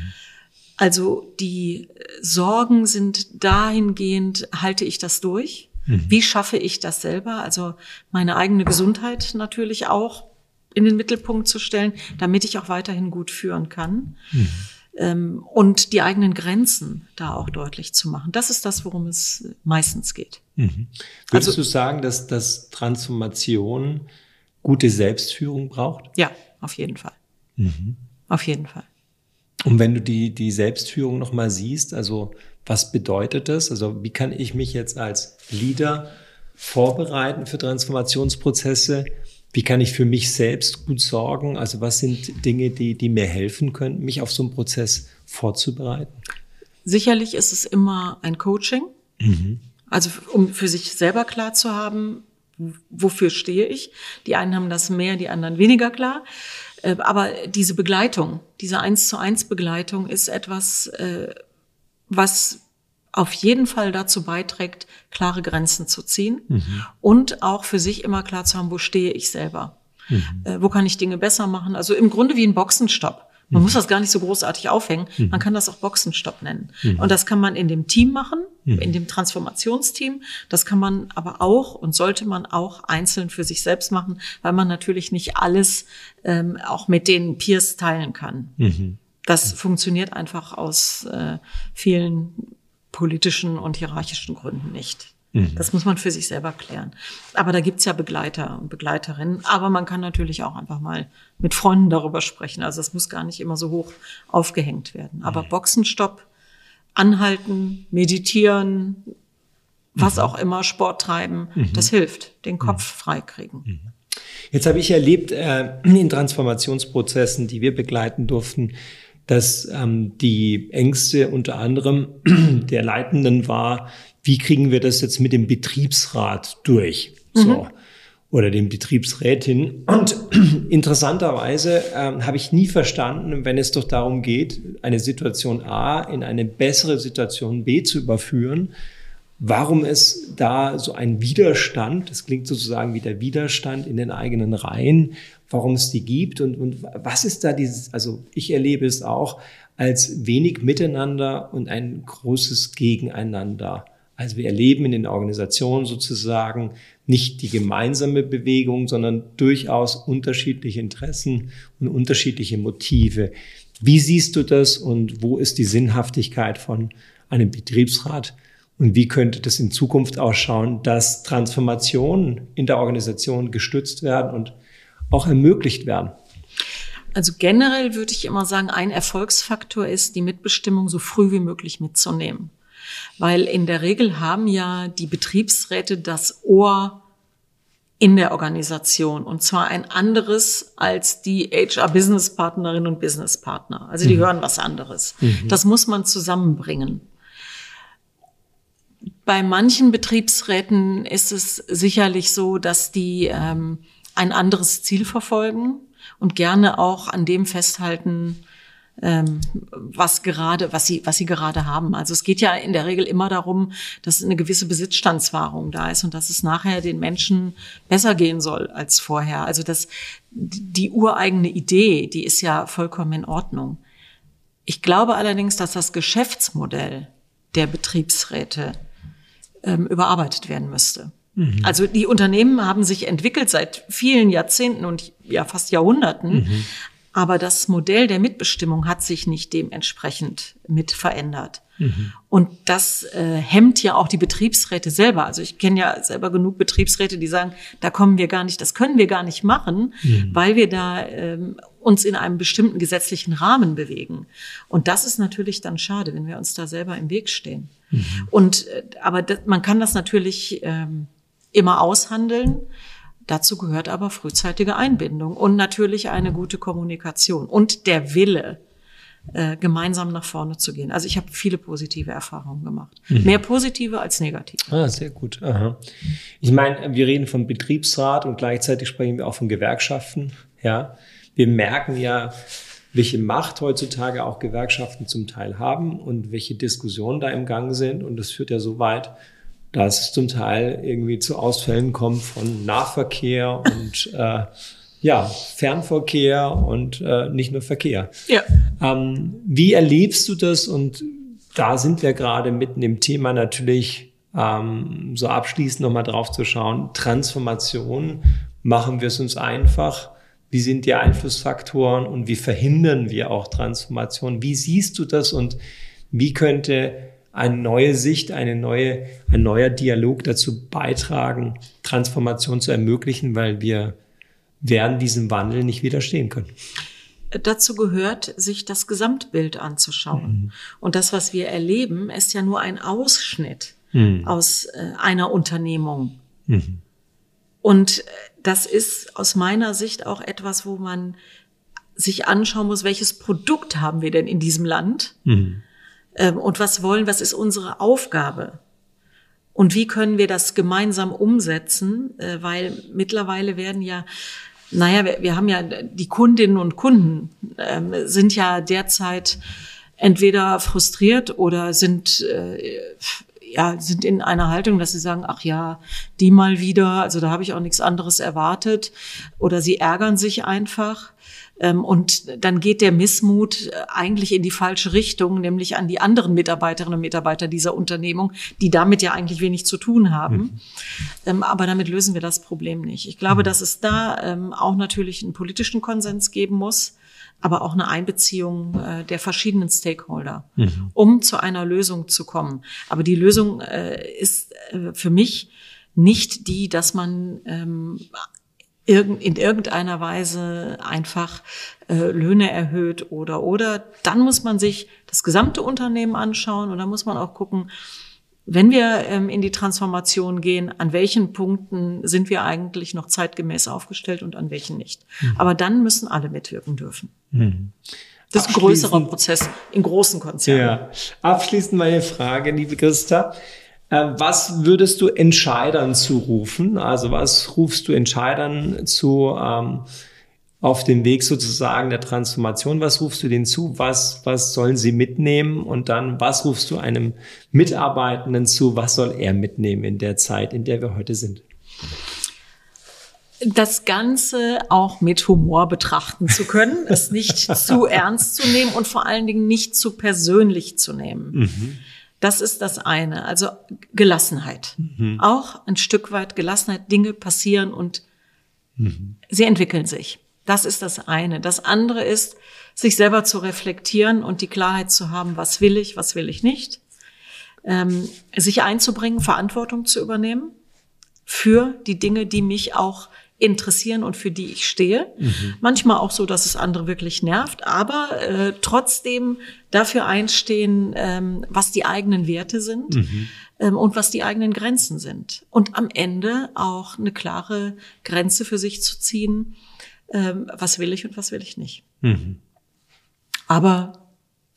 Also die Sorgen sind dahingehend, halte ich das durch? Mhm. Wie schaffe ich das selber? Also meine eigene Gesundheit natürlich auch in den Mittelpunkt zu stellen, damit ich auch weiterhin gut führen kann. Mhm. Ähm, und die eigenen Grenzen da auch deutlich zu machen. Das ist das, worum es meistens geht. Mhm. Würdest also, du sagen, dass, dass Transformation gute Selbstführung braucht? Ja, auf jeden Fall. Mhm. Auf jeden Fall. Und wenn du die, die Selbstführung nochmal siehst, also was bedeutet das? Also wie kann ich mich jetzt als Leader vorbereiten für Transformationsprozesse? Wie kann ich für mich selbst gut sorgen? Also was sind Dinge, die, die mir helfen können, mich auf so einen Prozess vorzubereiten? Sicherlich ist es immer ein Coaching. Mhm. Also um für sich selber klar zu haben, wofür stehe ich. Die einen haben das mehr, die anderen weniger klar. Äh, aber diese Begleitung, diese eins zu eins Begleitung ist etwas, äh, was auf jeden Fall dazu beiträgt, klare Grenzen zu ziehen mhm. und auch für sich immer klar zu haben, wo stehe ich selber. Mhm. Äh, wo kann ich Dinge besser machen? Also im Grunde wie ein Boxenstopp. Man mhm. muss das gar nicht so großartig aufhängen. Mhm. Man kann das auch Boxenstopp nennen. Mhm. Und das kann man in dem Team machen, in dem Transformationsteam. Das kann man aber auch und sollte man auch einzeln für sich selbst machen, weil man natürlich nicht alles ähm, auch mit den Peers teilen kann. Das funktioniert einfach aus äh, vielen politischen und hierarchischen Gründen nicht. Mhm. Das muss man für sich selber klären. Aber da gibt's ja Begleiter und Begleiterinnen. Aber man kann natürlich auch einfach mal mit Freunden darüber sprechen. Also es muss gar nicht immer so hoch aufgehängt werden. Aber mhm. Boxenstopp, anhalten, meditieren, was mhm. auch immer, Sport treiben, mhm. das hilft, den Kopf freikriegen. Jetzt habe ich erlebt äh, in Transformationsprozessen, die wir begleiten durften, dass ähm, die Ängste unter anderem der Leitenden war, wie kriegen wir das jetzt mit dem Betriebsrat durch? So. Mhm. Oder dem Betriebsrätin. Und interessanterweise ähm, habe ich nie verstanden, wenn es doch darum geht, eine Situation A in eine bessere Situation B zu überführen, warum es da so ein Widerstand, das klingt sozusagen wie der Widerstand in den eigenen Reihen, warum es die gibt und, und was ist da dieses, also ich erlebe es auch als wenig Miteinander und ein großes Gegeneinander. Also wir erleben in den Organisationen sozusagen nicht die gemeinsame Bewegung, sondern durchaus unterschiedliche Interessen und unterschiedliche Motive. Wie siehst du das und wo ist die Sinnhaftigkeit von einem Betriebsrat? Und wie könnte das in Zukunft ausschauen, dass Transformationen in der Organisation gestützt werden und auch ermöglicht werden? Also generell würde ich immer sagen, ein Erfolgsfaktor ist, die Mitbestimmung so früh wie möglich mitzunehmen. Weil in der Regel haben ja die Betriebsräte das Ohr in der Organisation und zwar ein anderes als die HR-Business-Partnerinnen und Business-Partner. Also die mhm. hören was anderes. Mhm. Das muss man zusammenbringen. Bei manchen Betriebsräten ist es sicherlich so, dass die ähm, ein anderes Ziel verfolgen und gerne auch an dem festhalten, ähm, was gerade, was sie, was sie gerade haben. Also es geht ja in der Regel immer darum, dass eine gewisse Besitzstandswahrung da ist und dass es nachher den Menschen besser gehen soll als vorher. Also das, die ureigene Idee, die ist ja vollkommen in Ordnung. Ich glaube allerdings, dass das Geschäftsmodell der Betriebsräte ähm, überarbeitet werden müsste. Mhm. Also die Unternehmen haben sich entwickelt seit vielen Jahrzehnten und ja fast Jahrhunderten. Mhm. Aber das Modell der Mitbestimmung hat sich nicht dementsprechend mit verändert. Mhm. Und das äh, hemmt ja auch die Betriebsräte selber. Also ich kenne ja selber genug Betriebsräte, die sagen, da kommen wir gar nicht, das können wir gar nicht machen, mhm. weil wir da ähm, uns in einem bestimmten gesetzlichen Rahmen bewegen. Und das ist natürlich dann schade, wenn wir uns da selber im Weg stehen. Mhm. Und äh, aber das, man kann das natürlich ähm, immer aushandeln. Dazu gehört aber frühzeitige Einbindung und natürlich eine gute Kommunikation und der Wille, äh, gemeinsam nach vorne zu gehen. Also ich habe viele positive Erfahrungen gemacht. Mhm. Mehr positive als negative. Ah, sehr gut. Aha. Ich meine, wir reden von Betriebsrat und gleichzeitig sprechen wir auch von Gewerkschaften. Ja, wir merken ja, welche Macht heutzutage auch Gewerkschaften zum Teil haben und welche Diskussionen da im Gang sind. Und das führt ja so weit, dass es zum Teil irgendwie zu Ausfällen kommt von Nahverkehr und äh, ja, Fernverkehr und äh, nicht nur Verkehr. Ja. Ähm, wie erlebst du das? Und da sind wir gerade mitten im Thema natürlich ähm, so abschließend nochmal drauf zu schauen. Transformation, machen wir es uns einfach? Wie sind die Einflussfaktoren und wie verhindern wir auch Transformation? Wie siehst du das und wie könnte eine neue Sicht, eine neue, ein neuer Dialog dazu beitragen, Transformation zu ermöglichen, weil wir werden diesem Wandel nicht widerstehen können. Dazu gehört, sich das Gesamtbild anzuschauen. Mhm. Und das, was wir erleben, ist ja nur ein Ausschnitt mhm. aus äh, einer Unternehmung. Mhm. Und äh, das ist aus meiner Sicht auch etwas, wo man sich anschauen muss, welches Produkt haben wir denn in diesem Land? Mhm und was wollen, was ist unsere Aufgabe? Und wie können wir das gemeinsam umsetzen? Äh, weil mittlerweile werden ja, naja, wir, wir haben ja die Kundinnen und Kunden ähm, sind ja derzeit entweder frustriert oder sind äh, ja, sind in einer Haltung, dass sie sagen, ach ja, die mal wieder, also da habe ich auch nichts anderes erwartet. Oder sie ärgern sich einfach. Ähm, und dann geht der Missmut äh, eigentlich in die falsche Richtung, nämlich an die anderen Mitarbeiterinnen und Mitarbeiter dieser Unternehmung, die damit ja eigentlich wenig zu tun haben. Mhm. Ähm, aber damit lösen wir das Problem nicht. Ich glaube, mhm. dass es da ähm, auch natürlich einen politischen Konsens geben muss aber auch eine Einbeziehung äh, der verschiedenen Stakeholder, mhm. um zu einer Lösung zu kommen. Aber die Lösung äh, ist für mich nicht die, dass man in irgendeiner Weise einfach äh, Löhne erhöht oder oder dann muss man sich das gesamte Unternehmen anschauen und dann muss man auch gucken, wenn wir ähm, in die Transformation gehen, an welchen Punkten sind wir eigentlich noch zeitgemäß aufgestellt und an welchen nicht. Mhm. Aber dann müssen alle mitwirken dürfen. Mhm. Das ist ein größerer Prozess in großen Konzernen. Ja. Abschließend meine Frage, liebe Christa. Äh, was würdest du Entscheidern zurufen? Also was rufst du Entscheidern zu ähm, auf dem Weg sozusagen der Transformation? Was rufst du denen zu? Was, was sollen sie mitnehmen? Und dann, was rufst du einem Mitarbeitenden zu? Was soll er mitnehmen in der Zeit, in der wir heute sind? das Ganze auch mit Humor betrachten zu können, es nicht zu ernst zu nehmen und vor allen Dingen nicht zu persönlich zu nehmen. Mhm. Das ist das eine. Also Gelassenheit. Mhm. Auch ein Stück weit Gelassenheit. Dinge passieren und mhm. sie entwickeln sich. Das ist das eine. Das andere ist, sich selber zu reflektieren und die Klarheit zu haben, was will ich, was will ich nicht. Ähm, sich einzubringen, Verantwortung zu übernehmen für die Dinge, die mich auch interessieren und für die ich stehe. Mhm. Manchmal auch so, dass es andere wirklich nervt, aber äh, trotzdem dafür einstehen, ähm, was die eigenen Werte sind mhm. ähm, und was die eigenen Grenzen sind. Und am Ende auch eine klare Grenze für sich zu ziehen, ähm, was will ich und was will ich nicht. Mhm. Aber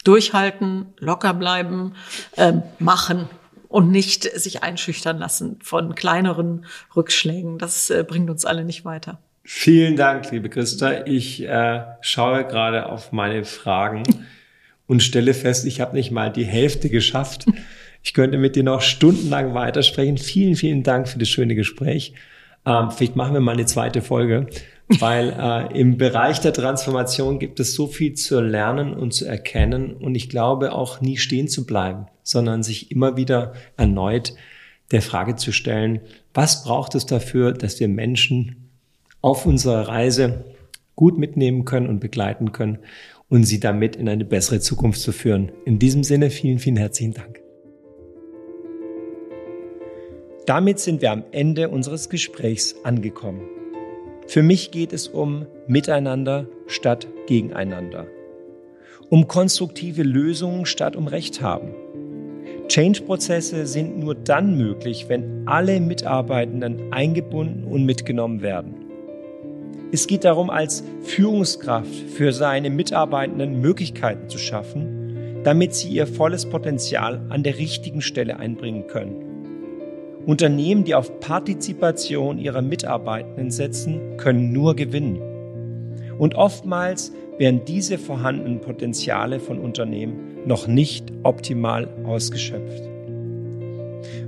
durchhalten, locker bleiben, ähm, machen und nicht sich einschüchtern lassen von kleineren Rückschlägen. Das äh, bringt uns alle nicht weiter. Vielen Dank, liebe Christa. Ich äh, schaue gerade auf meine Fragen und stelle fest, ich habe nicht mal die Hälfte geschafft. Ich könnte mit dir noch stundenlang weitersprechen. Vielen, vielen Dank für das schöne Gespräch. Ähm, vielleicht machen wir mal eine zweite Folge, weil äh, im Bereich der Transformation gibt es so viel zu lernen und zu erkennen und ich glaube auch nie stehen zu bleiben sondern sich immer wieder erneut der Frage zu stellen, was braucht es dafür, dass wir Menschen auf unserer Reise gut mitnehmen können und begleiten können und sie damit in eine bessere Zukunft zu führen. In diesem Sinne vielen, vielen herzlichen Dank. Damit sind wir am Ende unseres Gesprächs angekommen. Für mich geht es um Miteinander statt Gegeneinander. Um konstruktive Lösungen statt um Recht haben Change-Prozesse sind nur dann möglich, wenn alle Mitarbeitenden eingebunden und mitgenommen werden. Es geht darum, als Führungskraft für seine Mitarbeitenden Möglichkeiten zu schaffen, damit sie ihr volles Potenzial an der richtigen Stelle einbringen können. Unternehmen, die auf Partizipation ihrer Mitarbeitenden setzen, können nur gewinnen. Und oftmals werden diese vorhandenen Potenziale von Unternehmen noch nicht optimal ausgeschöpft.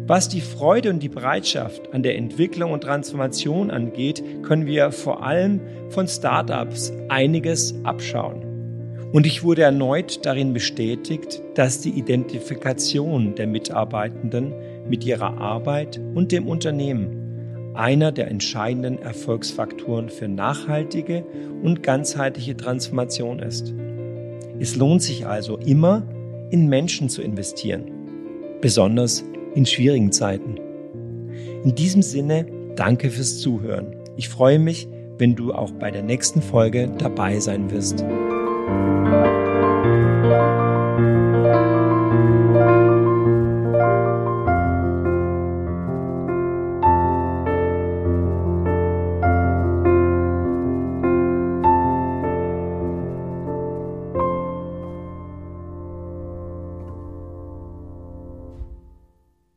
Was die Freude und die Bereitschaft an der Entwicklung und Transformation angeht, können wir vor allem von Startups einiges abschauen. Und ich wurde erneut darin bestätigt, dass die Identifikation der Mitarbeitenden mit ihrer Arbeit und dem Unternehmen einer der entscheidenden Erfolgsfaktoren für nachhaltige und ganzheitliche Transformation ist. Es lohnt sich also immer, in Menschen zu investieren, besonders in schwierigen Zeiten. In diesem Sinne, danke fürs Zuhören. Ich freue mich, wenn du auch bei der nächsten Folge dabei sein wirst.